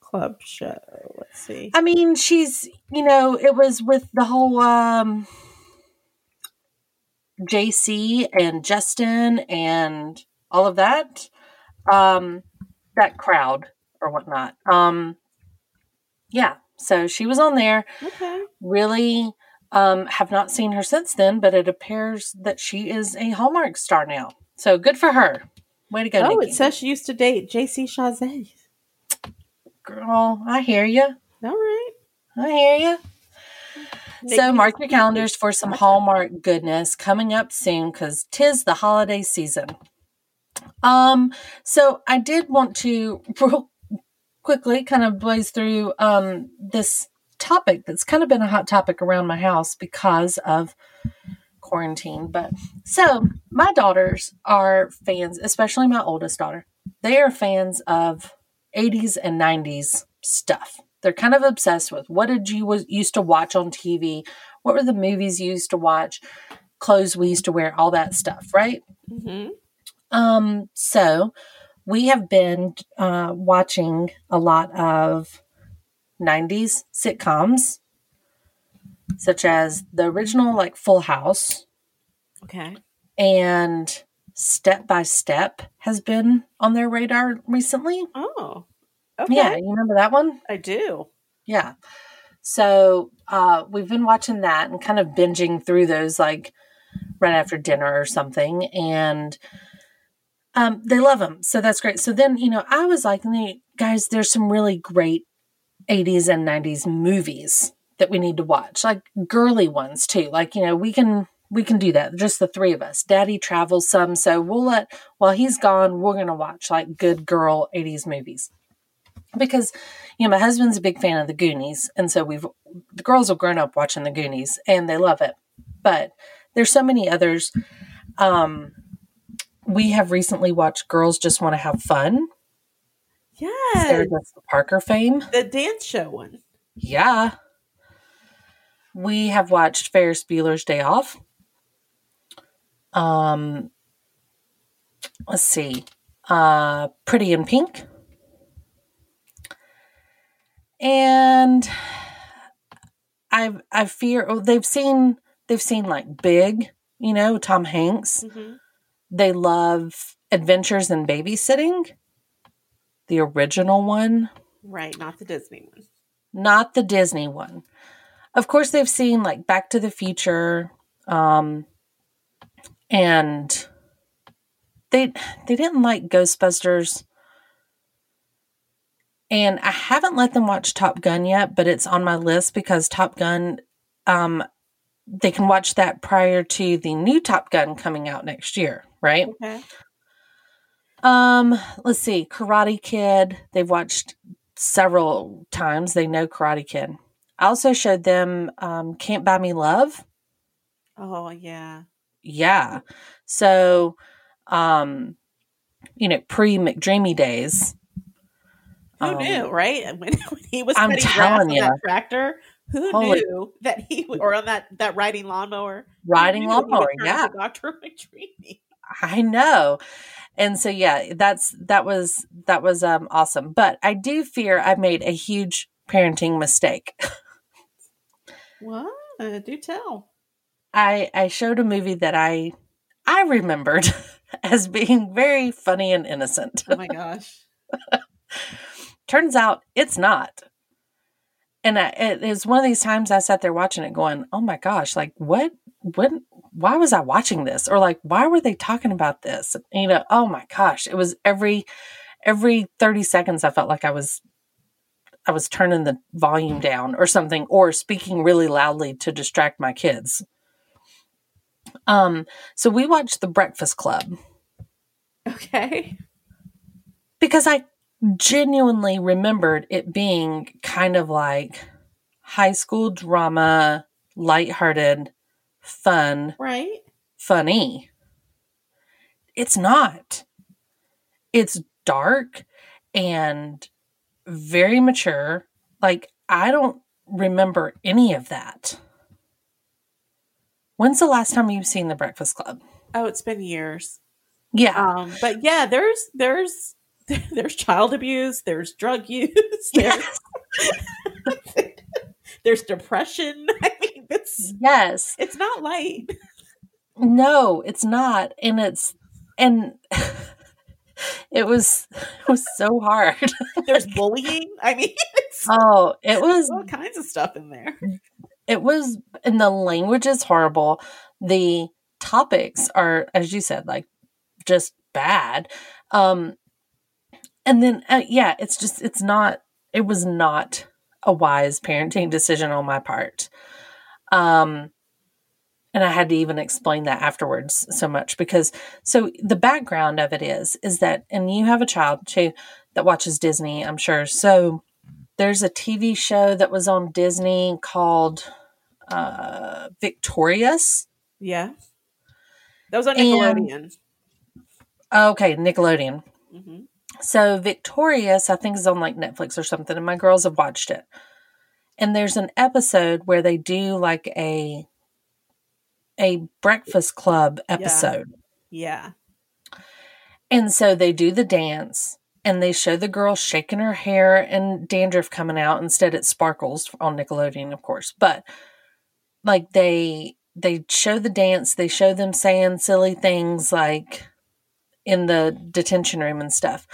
Club show. Let's see. I mean, she's you know, it was with the whole um JC and Justin and all of that. Um that crowd or whatnot. Um yeah, so she was on there. Okay. Really um have not seen her since then, but it appears that she is a Hallmark star now. So good for her. Way to go, oh, Nikki. it says she used to date JC Chasez. Girl, I hear you. All right. I hear you. So mark your calendars for some Hallmark goodness coming up soon because tis the holiday season. Um, so I did want to real quickly kind of blaze through um this topic that's kind of been a hot topic around my house because of quarantine. But so my daughters are fans, especially my oldest daughter. They are fans of 80s and 90s stuff. They're kind of obsessed with what did you was used to watch on TV? What were the movies you used to watch? Clothes we used to wear, all that stuff, right? Mhm. Um, so we have been uh, watching a lot of 90s sitcoms, such as the original, like Full House, Okay. and Step by Step has been on their radar recently. Oh. Okay. Yeah, you remember that one? I do. Yeah. So uh, we've been watching that and kind of binging through those like right after dinner or something. And um, they love them. So that's great. So then, you know, I was like, "Nee, guys, there's some really great 80s and 90s movies that we need to watch, like girly ones too. Like, you know, we can. We can do that, just the three of us. Daddy travels some, so we'll let, while he's gone, we're going to watch like good girl 80s movies because you know my husband's a big fan of the goonies and so we've the girls have grown up watching the goonies and they love it. But there's so many others. Um we have recently watched girls just want to have fun. Yes. Sarah Jessica parker fame. The dance show one. yeah. We have watched ferris bueller's day off. Um let's see. Uh pretty in pink and I I fear oh, they've seen they've seen like Big, you know, Tom Hanks. Mhm. They love Adventures in Babysitting, the original one, Right, not the Disney one. not the Disney one. Of course, they've seen like Back to the Future, um, and they they didn't like Ghostbusters. And I haven't let them watch Top Gun yet, but it's on my list because Top Gun, um, they can watch that prior to the new Top Gun coming out next year, right? Okay. Um, let's see, Karate Kid. They've watched several times. They know Karate Kid. I also showed them um, Can't Buy Me Love. Oh yeah. Yeah. So, um, you know, pre McDreamy days. Who Um, knew, right? And When, when he was I'm cutting grass on that tractor, who Holy- knew that he would, or on that that riding lawnmower, Riding knew he would lawnmower, yeah. Dr. McDreamy. I know. And so yeah, that's that was that was um awesome. But I do fear I've made a huge parenting mistake. What? Uh, do tell. I I showed a movie that I I remembered as being very funny and innocent. Oh my gosh. Turns out it's not. And I, it is one of these times I sat there watching it going, "Oh my gosh, like what what why was I watching this?" Or like why were they talking about this? And, you know, oh my gosh, it was every every 30 seconds I felt like I was I was turning the volume down or something or speaking really loudly to distract my kids. Um so we watched The Breakfast Club Okay. because I genuinely remembered it being kind of like high school drama, lighthearted, fun, Right. funny. It's not. It's dark and very mature. Like, I don't remember any of that. When's the last time you've seen The Breakfast Club? Oh, it's been years. Yeah. Um, but yeah, there's there's there's child abuse, there's drug use, there's there's depression. I mean, it's yes. it's not light. No, it's not. And it's and it was it was so hard. There's bullying. I mean, it's oh, it was all kinds of stuff in there. it was and the language is horrible. The topics are as you said like just bad. Um and then uh, yeah, it's just it's not it was not a wise parenting decision on my part. Um, and I had to even explain that afterwards so much because so the background of it is is that and you have a child too that watches Disney, I'm sure. So there's a TV show that was on Disney called uh Victorious. Yeah. That was on And- Nickelodeon. Okay, Nickelodeon. hmm So Victorious, I think is on like Netflix or something, and my girls have watched it. And there's an episode where they do like a a breakfast club episode. Yeah. And so they do the dance and they show the girl shaking her hair and dandruff coming out. Instead it sparkles on Nickelodeon, of course. But like they they show the dance, they show them saying silly things like in the detention room and stuff.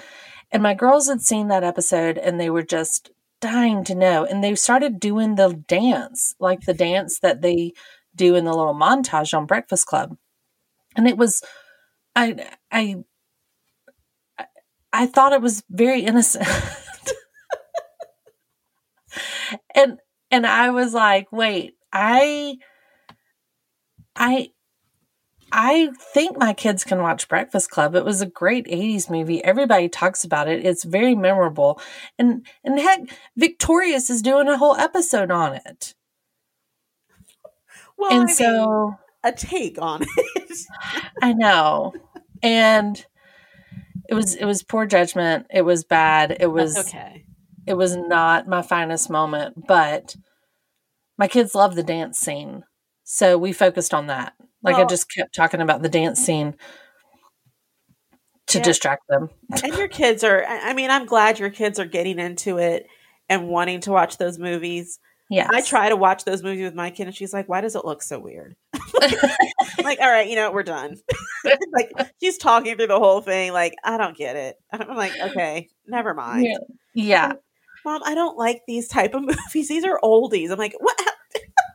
And my girls had seen that episode and they were just dying to know. And they started doing the dance, like the dance that they do in the little montage on Breakfast Club. And it was I I I thought it was very innocent. and and I was like, wait, I I I think my kids can watch Breakfast Club. It was a great 80s movie. Everybody talks about it. It's very memorable. And and heck, Victorious is doing a whole episode on it. Well, I and mean, so a take on it. I know. And it was it was poor judgment. It was bad. It was That's okay. it was not my finest moment, but my kids love the dance scene. So we focused on that. Like I just kept talking about the dance scene to Yeah. distract them. and your kids are i mean i'm glad your kids are getting into it and wanting to watch those movies Yeah. i try to watch those movies with my kid and she's like why does it look so weird like all right you know we're done like she's talking through the whole thing like i don't get it i'm like okay never mind Yeah. Yeah. mom i don't like these type of movies these are oldies i'm like what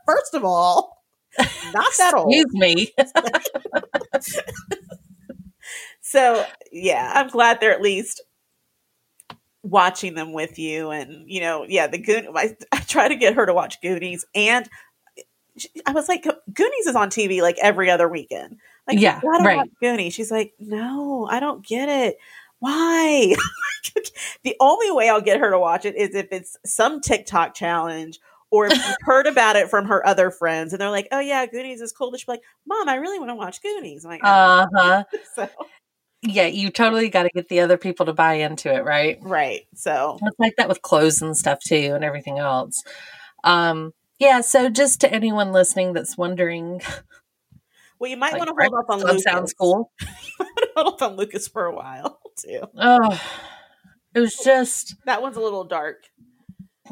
first of all not that old Excuse me. So yeah, I'm glad they're at least watching them with you. And you know, yeah, the Goon. I, I try to get her to watch Goonies, and she, I was like, Goonies is on TV like every other weekend. Like, Yeah, right. watch Goonies. She's like, no, I don't get it. Why? the only way I'll get her to watch it is if it's some TikTok challenge. Or heard about it from her other friends, and they're like, "Oh yeah, Goonies is cool." She's like, "Mom, I really want to watch Goonies." I'm like, Uh huh. so, Yeah, you totally got to get the other people to buy into it, right? right. So It's like that with clothes and stuff too, and everything else. Um, yeah. So just to anyone listening that's wondering, Well, you might like, want to hold off on Lucas. sounds cool. hold off on Lucas for a while too. Oh, it was just That one's a little dark.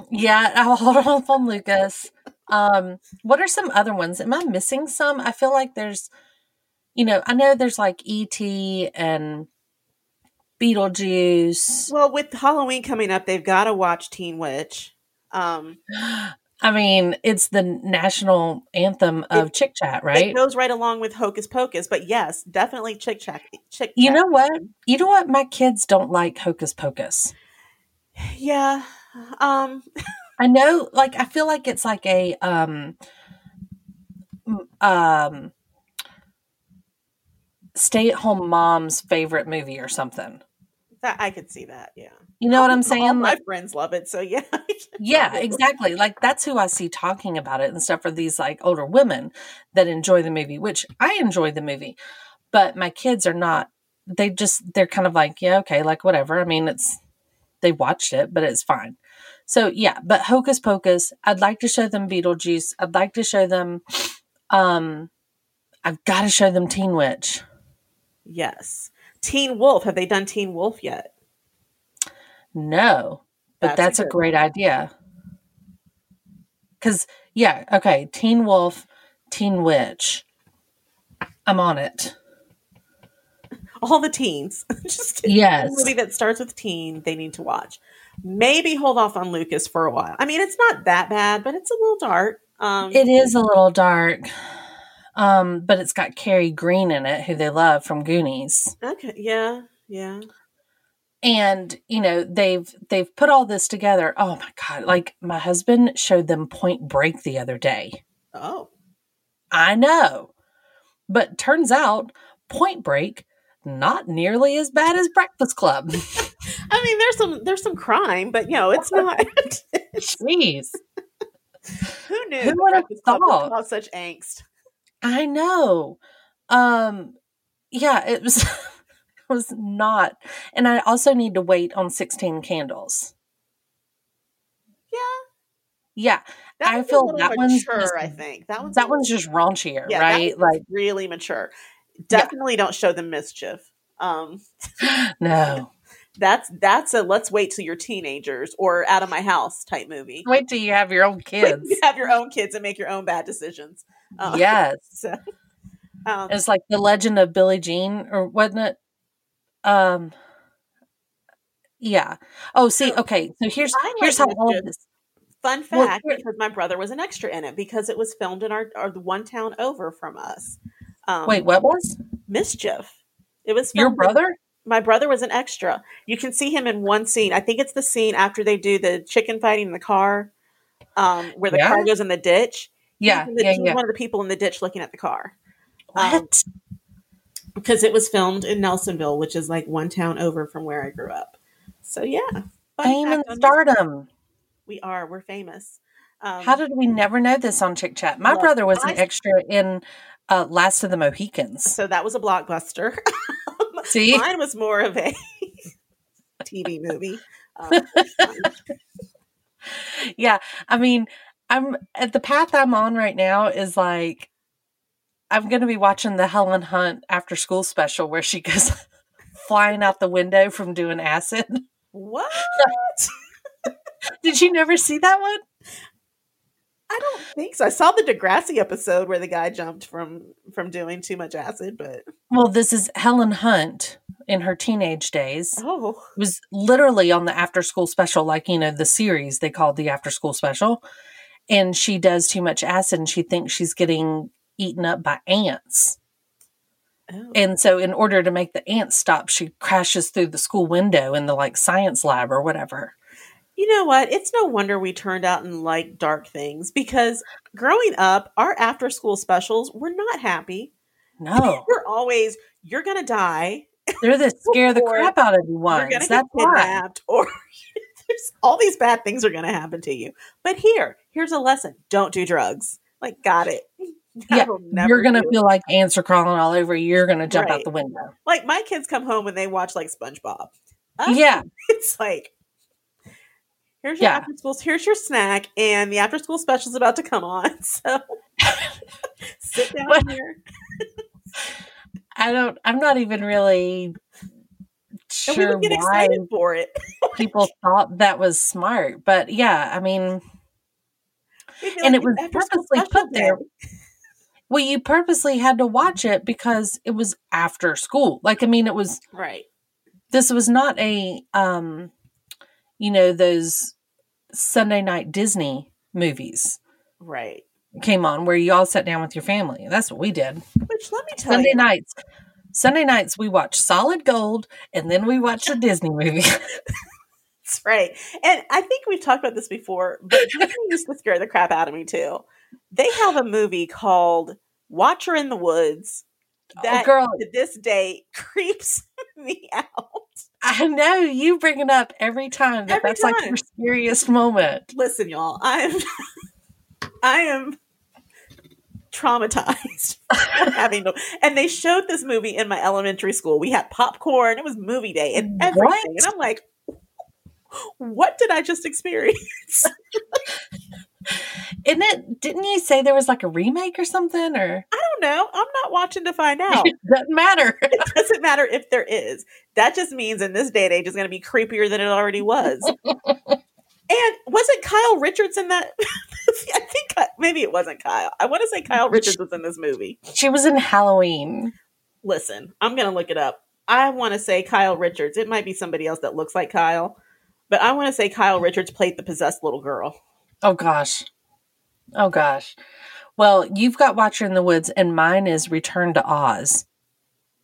Yeah. I'll hold off on Lucas. Um, what are some other ones? Am I missing some? I feel like there's, you know, I know there's like ET and Beetlejuice. Well, with Halloween coming up, they've got to watch Teen Witch. Um, I mean, it's the national anthem of Chick Chat, right? It goes right along with Hocus Pocus, but yes, definitely Chick Chat. Chick. You know what? You know what? My kids don't like Hocus Pocus. Yeah. Um. I know, like, I feel like it's like a um, um, stay-at-home mom's favorite movie or something. That I could see that. Yeah. You know what I'm All saying? my Like, friends love it, so yeah. yeah, exactly. Like that's who I see talking about it and stuff. Are these like older women that enjoy the movie, which I enjoy the movie, but my kids are not. They just they're kind of like, yeah, okay, like whatever. I mean, it's they watched it, but it's fine. So yeah, but Hocus Pocus, I'd like to show them Beetlejuice. I'd like to show them. um I've got to show them Teen Witch. Yes. Teen Wolf. Have they done Teen Wolf yet? No, but That's a that's, a, great idea. Because, yeah, okay, Teen Wolf, Teen Witch. I'm on it. All the teens. Just Yes. a movie that starts with teen they need to watch. Maybe hold off on Lucas for a while. I mean, it's not that bad, but it's a little dark. Um, It is a little dark, um, but it's got Kerri Green in it, who they love from Goonies. okay. Yeah. Yeah. and you know they've they've put all this together oh my god like my husband showed them point break the other day Oh. I know. But turns out Point Break not nearly as bad as Breakfast Club. I mean, there's some there's some crime, but you know, it's not. Jeez. Who knew? Who would have thought? cause such angst? I know. Um yeah, it was it was not. And I also need to wait on 16 candles. Yeah, Yeah, that I one's a feel that one's mature. just- I think that one's that one's just raunchier, yeah, right? Like really mature. Definitely don't show them mischief. Um, no. That's that's a let's wait till you're teenagers or out of my house type movie. Wait till you have your own kids. you have your own kids and make your own bad decisions. Uh, yes. So, um, It's like the legend of Billie Jean, or wasn't it? Um, yeah. Oh, see, okay. So here's here's how all this. fun fact, here- because my brother was an extra in it because it was filmed in our, our the one town over from us. Um, Wait, what was mischief? It was your brother? My brother was an extra. You can see him in one scene. I think it's the scene after they do the chicken fighting in the car, um, where the Yeah? car goes in the ditch. Yeah, He's the- yeah, he's yeah. one of the people in the ditch looking at the car. Um, What? because it was filmed in Nelsonville, which is like one town over from where I grew up. So yeah, Fame and stardom. We are. We're famous. Um, How did we never know this on Chick Chat? My well, brother was an I- extra in uh, Last of the Mohicans. so that was a blockbuster. See, Mine was more of a TV movie. Um, yeah. I mean, I'm at the path I'm on right now is like I'm going to be watching the Helen Hunt after school special where she goes flying out the window from doing acid. what? Did you never see that one? I don't think so. I saw the Degrassi episode where the guy jumped from from doing too much acid, but Well, this is Helen Hunt in her teenage days. oh, was literally on the after school special, like, you know, the series they called the after school special. And she does too much acid and she thinks she's getting eaten up by ants. oh. And so, in order to make the ants stop, she crashes through the school window in the like science lab or whatever. You know what? It's no wonder we turned out and liked dark things because growing up, our after school specials were not happy. No, We're always, you're going to die, they're the scare the crap out of you you're ones. get That's why. kidnapped, or there's all these bad things are going to happen to you. But here, here's a lesson don't do drugs. Like, got it. I Yeah, You're going to do it. feel like ants are crawling all over you. You're going to jump out the window. like my kids come home and they watch like SpongeBob. Uh, Yeah. it's like here's your Yeah. after school here's your snack and the after school special is about to come on so sit down What? here I don't, I'm not even really sure get why for it people thought that was smart. But yeah, I mean, And like, it was purposely put there. day." well, you purposely had to watch it because it was after school. Like, I mean, it was, right this was not a, um, you know, those Sunday night Disney movies right came on where you all sat down with your family. That's what we did. which let me tell Sunday you nights. Sunday nights we watch Solid Gold and then we watch a Disney movie. that's right and i think we've talked about this before but Disney used to scare the crap out of me too they have a movie called watcher in the woods oh, that oh, girl, to this day creeps me out I know you bring it up every time that Every that's like time. your serious moment. listen y'all i'm i am traumatized having to and they showed this movie in my elementary school we had popcorn it was movie day and everything What? and i'm like what did i just experience Isn't it? Didn't you say there was like a remake or something? Or i don't know i'm not watching to find out it doesn't matter. it doesn't matter if there is that just means in this day and age it's going to be creepier than it already was and wasn't kyle richards in that i think I- maybe it wasn't kyle i want to say kyle richards was in this movie she was in Halloween. listen, I'm going to look it up. I want to say Kyle Richards. It might be somebody else that looks like Kyle, but I want to say Kyle Richards played the possessed little girl. Oh gosh. Oh gosh. Well, you've got Watcher in the Woods, and mine is Return to Oz.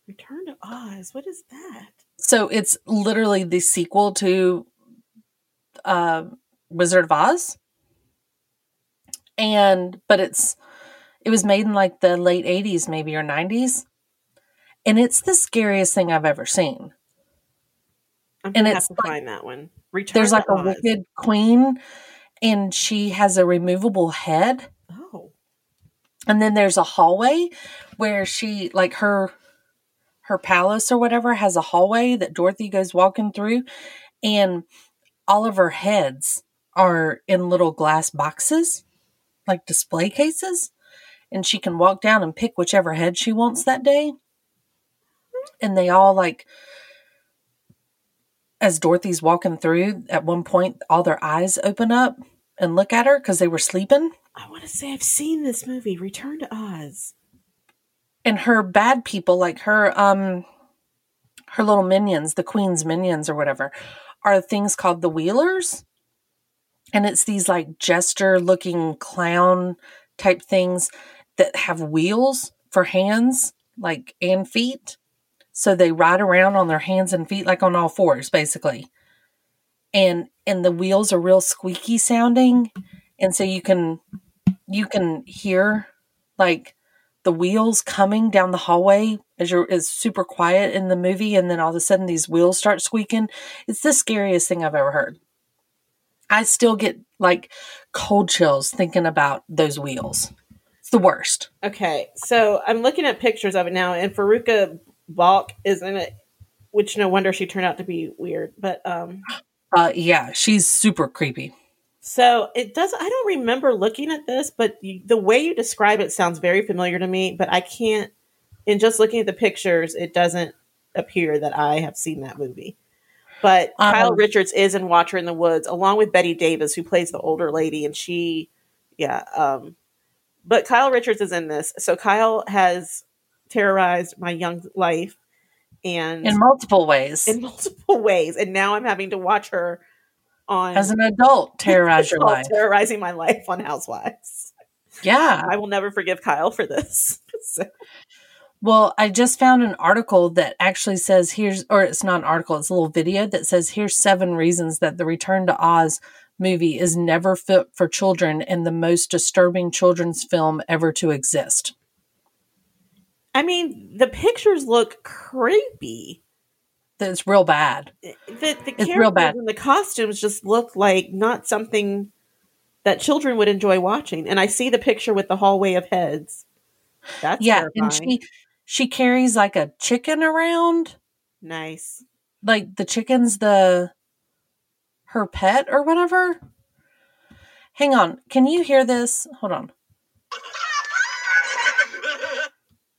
Return to Oz. What is that? So it's literally the sequel to uh, Wizard of Oz, and but it's It was made in like the late 80s, maybe or 90s. And it's the scariest thing I've ever seen. I'm And gonna have to like- find that one. Return There's like a Oz. wicked queen, and she has a removable head. Oh, And then there's a hallway where she, like her, her palace or whatever has a hallway that Dorothy goes walking through, and all of her heads are in little glass boxes, like display cases, and she can walk down and pick whichever head she wants that day. And they all like, as Dorothy's walking through, at one point, all their eyes open up and look at her because they were sleeping. I want to say I've seen this movie, Return to Oz. and her bad people like her um her little minions the queen's minions or whatever are things called the wheelers and it's these like jester looking clown type things that have wheels for hands like and feet so they ride around on their hands and feet like on all fours basically. And and the wheels are real squeaky sounding. And so you can you can hear like the wheels coming down the hallway as you're it's super quiet in the movie. And then all of a sudden these wheels start squeaking. It's the scariest thing i've ever heard. I still get like cold chills thinking about those wheels. It's the worst. Okay, so I'm looking at pictures of it now, and Fairuza Balk is in it, which no wonder she turned out to be weird. But um, uh yeah she's super creepy so it does. I don't remember looking at this, but you, the way you describe it sounds very familiar to me. But I can't. In just looking at the pictures, it doesn't appear that I have seen that movie. But Um, Kyle Richards is in Watcher in the Woods, along with Bette Davis, who plays the older lady, and she, yeah. Um, but Kyle Richards is in this, so Kyle has terrorized my young life, and in multiple ways in multiple ways, and now I'm having to watch her on as an adult terrorize your life terrorizing my life on Housewives. yeah I will never forgive Kyle for this. So- Well, I just found an article that actually says here's, or it's not an article, it's a little video that says here's seven reasons that the Return to Oz movie is never fit for children and the most disturbing children's film ever to exist. I mean, the pictures look creepy. That's real bad. The the It's real bad. and the costumes just look like not something that children would enjoy watching. And I see the picture with the hallway of heads. That's yeah, and she she carries like a chicken around, nice. like the chicken's the her pet or whatever. Hang on, can you hear this? Hold on.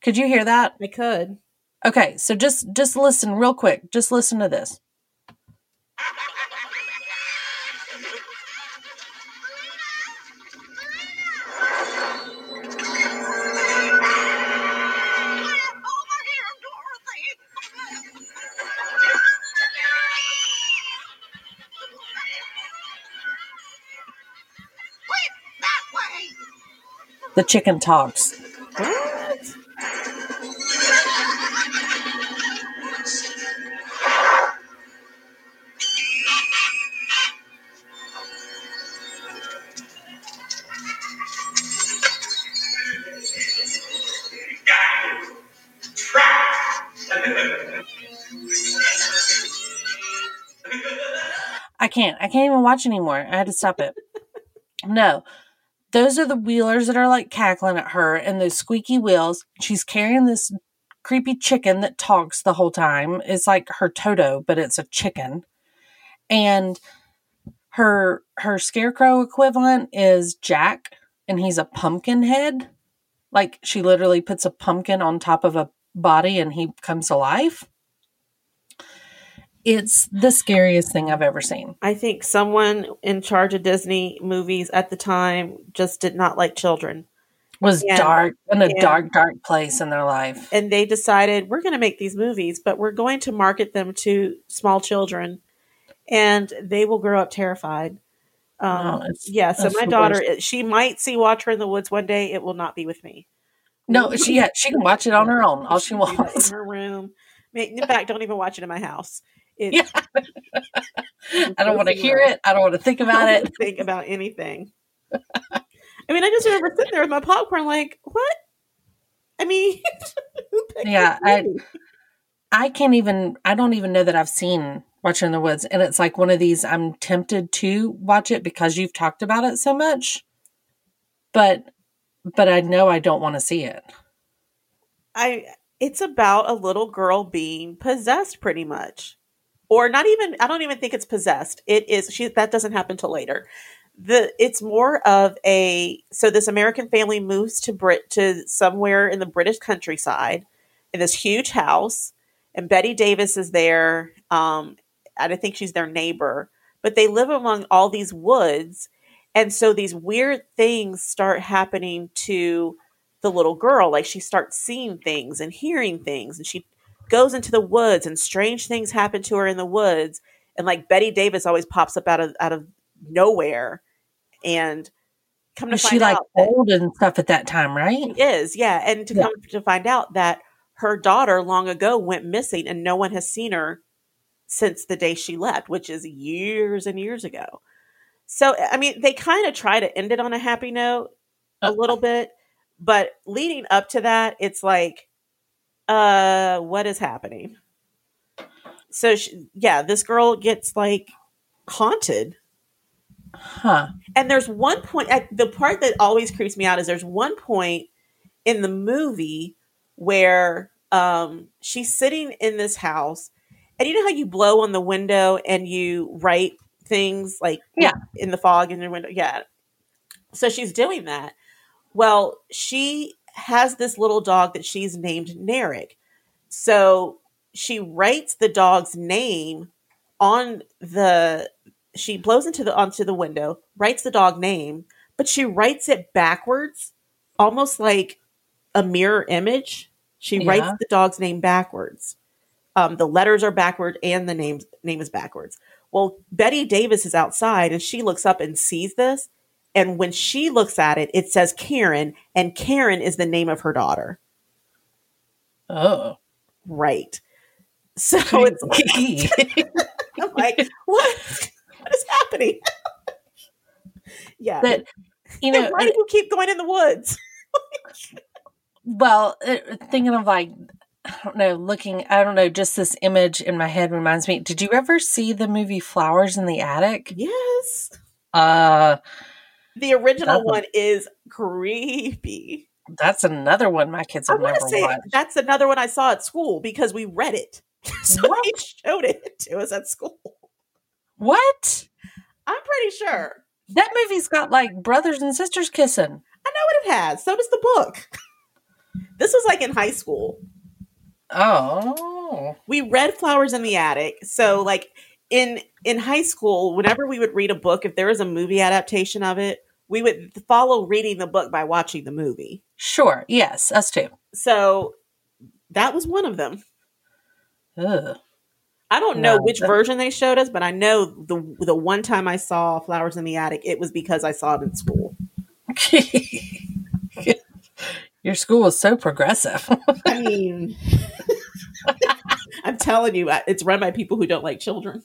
Could you hear that? I could. Okay, so just just listen real quick. Just listen to this. The chicken talks. I can't. I can't even watch anymore. I had to stop it. no. Those are the wheelers that are like cackling at her and those squeaky wheels. She's carrying this creepy chicken that talks the whole time. It's like her Toto, but it's a chicken. And her her scarecrow equivalent is Jack and he's a pumpkin head. Like she literally puts a pumpkin on top of a body and he comes to life. It's the scariest thing I've ever seen. I think someone in charge of Disney movies at the time just did not like children. was Yeah. dark in a Yeah. dark, dark place in their life. And they decided, we're going to make these movies, but we're going to market them to small children and they will grow up terrified. Um, Oh, it's- yeah, so my daughter, worst. she might see Watcher in the Woods one day. It will not be with me. No, she yeah, she can watch it on her own, all she that wants. in her room. In fact, don't even watch it in my house. It, Yeah. I don't want to hear it. I don't want to think about I it. think about anything. I mean, I just remember sitting there with my popcorn, like, what? I mean, Yeah, I- I can't even, I don't even know that I've seen Watcher in the Woods. And it's like one of these, I'm tempted to watch it because you've talked about it so much. But, but I know I don't want to see it. I it's about a little girl being possessed pretty much. Or not even I don't even think it's possessed. It is she that doesn't happen till later. The it's more of a so this American family moves to Brit to somewhere in the British countryside in this huge house and Bette Davis is there um and I think she's their neighbor, but they live among all these woods and so these weird things start happening to the little girl like she starts seeing things and hearing things and she goes into the woods and strange things happen to her in the woods and like Bette Davis always pops up out of out of nowhere and come to find she like that old and stuff at that time, right? she is yeah and to Yeah. come to find out that her daughter long ago went missing and no one has seen her since the day she left which is years and years ago so i mean they kind of try to end it on a happy note a Uh. little bit but leading up to that it's like uh what is happening? So she, yeah this girl gets like haunted. Huh. and there's one point at the part that always creeps me out is there's one point in the movie where um she's sitting in this house and you know how you blow on the window and you write things like Yeah. in the fog in your window? Yeah. So she's doing that. Well she has this little dog that she's named Nerak so she writes the dog's name on the she blows into the onto the window, writes the dog name, but she writes it backwards, almost like a mirror image. She Yeah. writes the dog's name backwards. Um, the letters are backward and the name name is backwards. Well, Bette Davis is outside and she looks up and sees this. And when she looks at it, it says Karen, and Karen is the name of her daughter. Oh. Right. So it's like, I'm like, what? What is happening? yeah. that, you know, why do you keep going in the woods? Well, uh, thinking of like, I don't know, looking, I don't know, just this image in my head reminds me. Did you ever see the movie Flowers in the Attic? Yes. Uh, The original one is creepy. that's another one my kids I have want never to say watched. that's another one I saw at school because we read it. so What? they showed it to us at school. What? I'm pretty sure. That movie's got like brothers and sisters kissing. I know what it has. So does the book. This was like in high school. Oh. we read flowers in the attic so like in in high school whenever we would read a book if there was a movie adaptation of it we would follow reading the book by watching the movie Sure. Yes, us too. so that was one of them Ugh. i don't know No, which that- version they showed us but i know the the one time i saw flowers in the attic it was because i saw it in school Your school is so progressive. i mean i'm telling you it's run by people who don't like children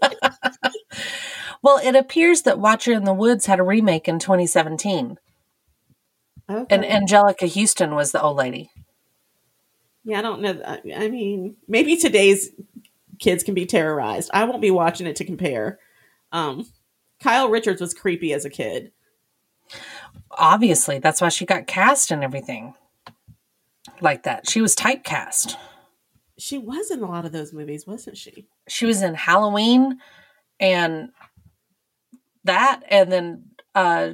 well, it appears that Watcher in the Woods had a remake in 2017, okay. and Anjelica Huston was the old lady. Yeah, I don't know. I mean, maybe today's kids can be terrorized. I won't be watching it to compare. Um, Kyle Richards was creepy as a kid. Obviously, that's why she got cast and everything like that. She was typecast. She was in a lot of those movies, wasn't she? She was in Halloween and that, and then, uh,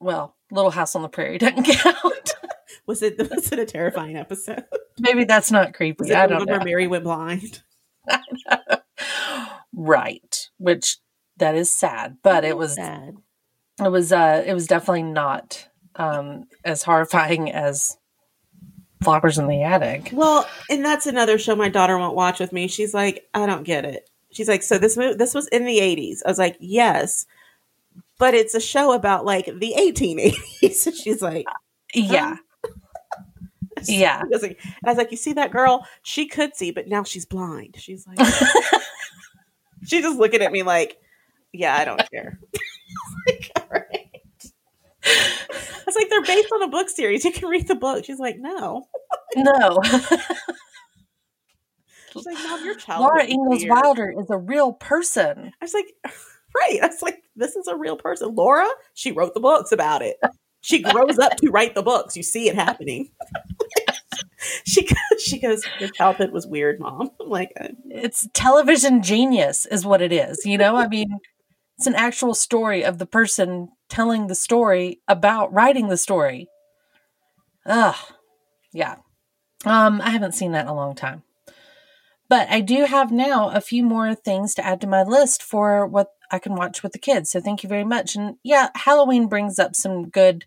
well, Little House on the Prairie doesn't count. Was it was it a terrifying episode? Maybe that's not creepy. I don't know. where Mary went blind? right, which that is sad, but it was sad. it was uh it was definitely not um as horrifying as Flowers in the Attic. Well, and that's another show my daughter won't watch with me. She's like, I don't get it. She's like, so this movie, this was in the eighties. I was like, yes, but it's a show about like the eighteen eighties. She's like, Yeah. Yeah. She was like- and I was like, you see that girl? She could see, but now she's blind. She's like, she's just looking at me like, yeah, I don't care. like, all right. Was like, they're based on a book series. You can read the book. She's like, no. no. She's like, Mom, your child. Laura Ingalls Wilder is a real person. I was like, right. I was like, this is a real person. Laura, she wrote the books about it. She grows up to write the books. You see it happening. she goes, she goes, your childhood was weird, mom. I'm like, It's television genius, is what it is. You know, I mean, it's an actual story of the person telling the story about writing the story. Ugh. Yeah. Um, I haven't seen that in a long time. But I do have now a few more things to add to my list for what I can watch with the kids. So thank you very much. And yeah, Halloween brings up some good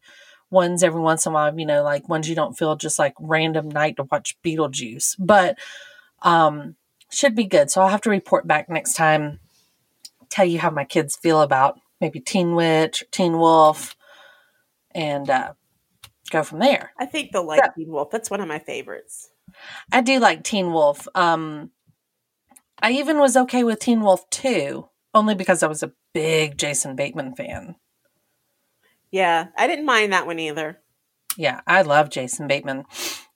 ones every once in a while, you know, like ones you don't feel just like random night to watch Beetlejuice. But um should be good. So I'll have to report back next time, tell you how my kids feel about maybe Teen Witch, Teen Wolf, and uh go from there. I think they'll like Yeah. Teen Wolf. That's one of my favorites. I do like Teen Wolf. Um, I even was okay with Teen Wolf 2, only because I was a big Jason Bateman fan. Yeah, I didn't mind that one either. Yeah, I love Jason Bateman.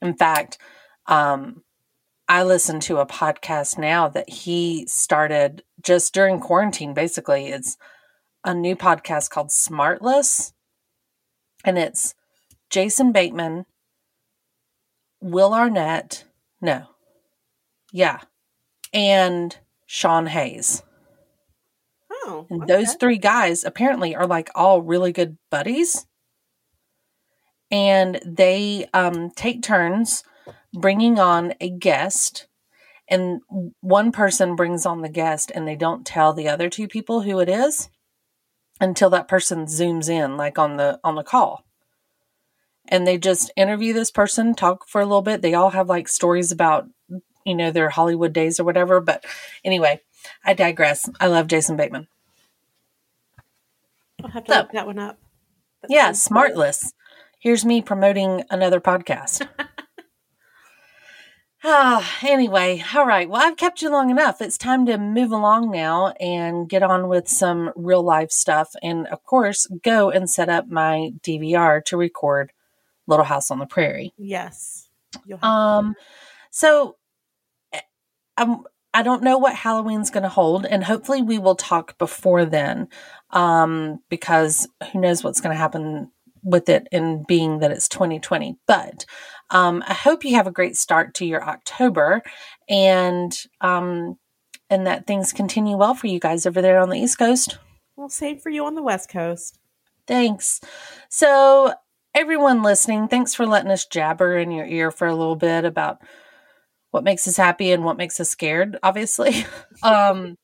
In fact, um, I listen to a podcast now that he started just during quarantine, basically. It's a new podcast called Smartless, and it's Jason Bateman, Will Arnett, no, yeah, and Sean Hayes. Oh, And okay. those three guys apparently are like all really good buddies. And they um, take turns bringing on a guest. And one person brings on the guest, and they don't tell the other two people who it is until that person zooms in, like on the on the call. And they just interview this person, talk for a little bit. They all have like stories about, you know, their Hollywood days or whatever. But anyway, I digress. I love Jason Bateman. I'll have to So- look that one up. That Yeah. Smartless. Here's me promoting another podcast. Ah, anyway, all right. Well, I've kept you long enough. It's time to move along now and get on with some real life stuff. And of course, go and set up my DVR to record Little House on the Prairie. Yes. Um, so eh, I'm, I don't know what Halloween's going to hold, and hopefully we will talk before then, um, because who knows what's going to happen with it in being that it's 2020. But um, I hope you have a great start to your October, and um, and that things continue well for you guys over there on the East Coast. well, same for you on the West Coast. Thanks. So, everyone listening, thanks for letting us jabber in your ear for a little bit about what makes us happy and what makes us scared, obviously. um,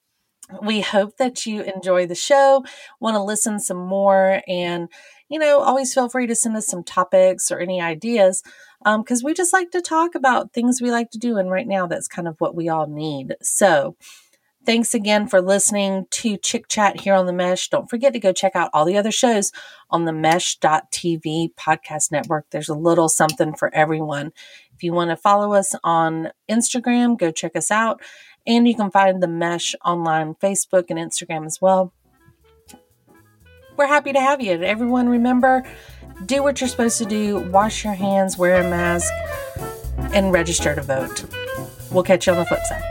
we hope that you enjoy the show, want to listen some more, and, you know, always feel free to send us some topics or any ideas um, because we just like to talk about things we like to do. And right now, that's kind of what we all need. So, Thanks again for listening to Chick Chat here on the Mesh. Don't forget to go check out all the other shows on the Mesh.tv podcast network. There's a little something for everyone. If you want to follow us on Instagram, go check us out. And you can find the Mesh online Facebook and Instagram as well. We're happy to have you. Everyone, remember do what you're supposed to do, wash your hands, wear a mask, and register to vote. We'll catch you on the flip side.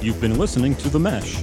You've been listening to The Mesh,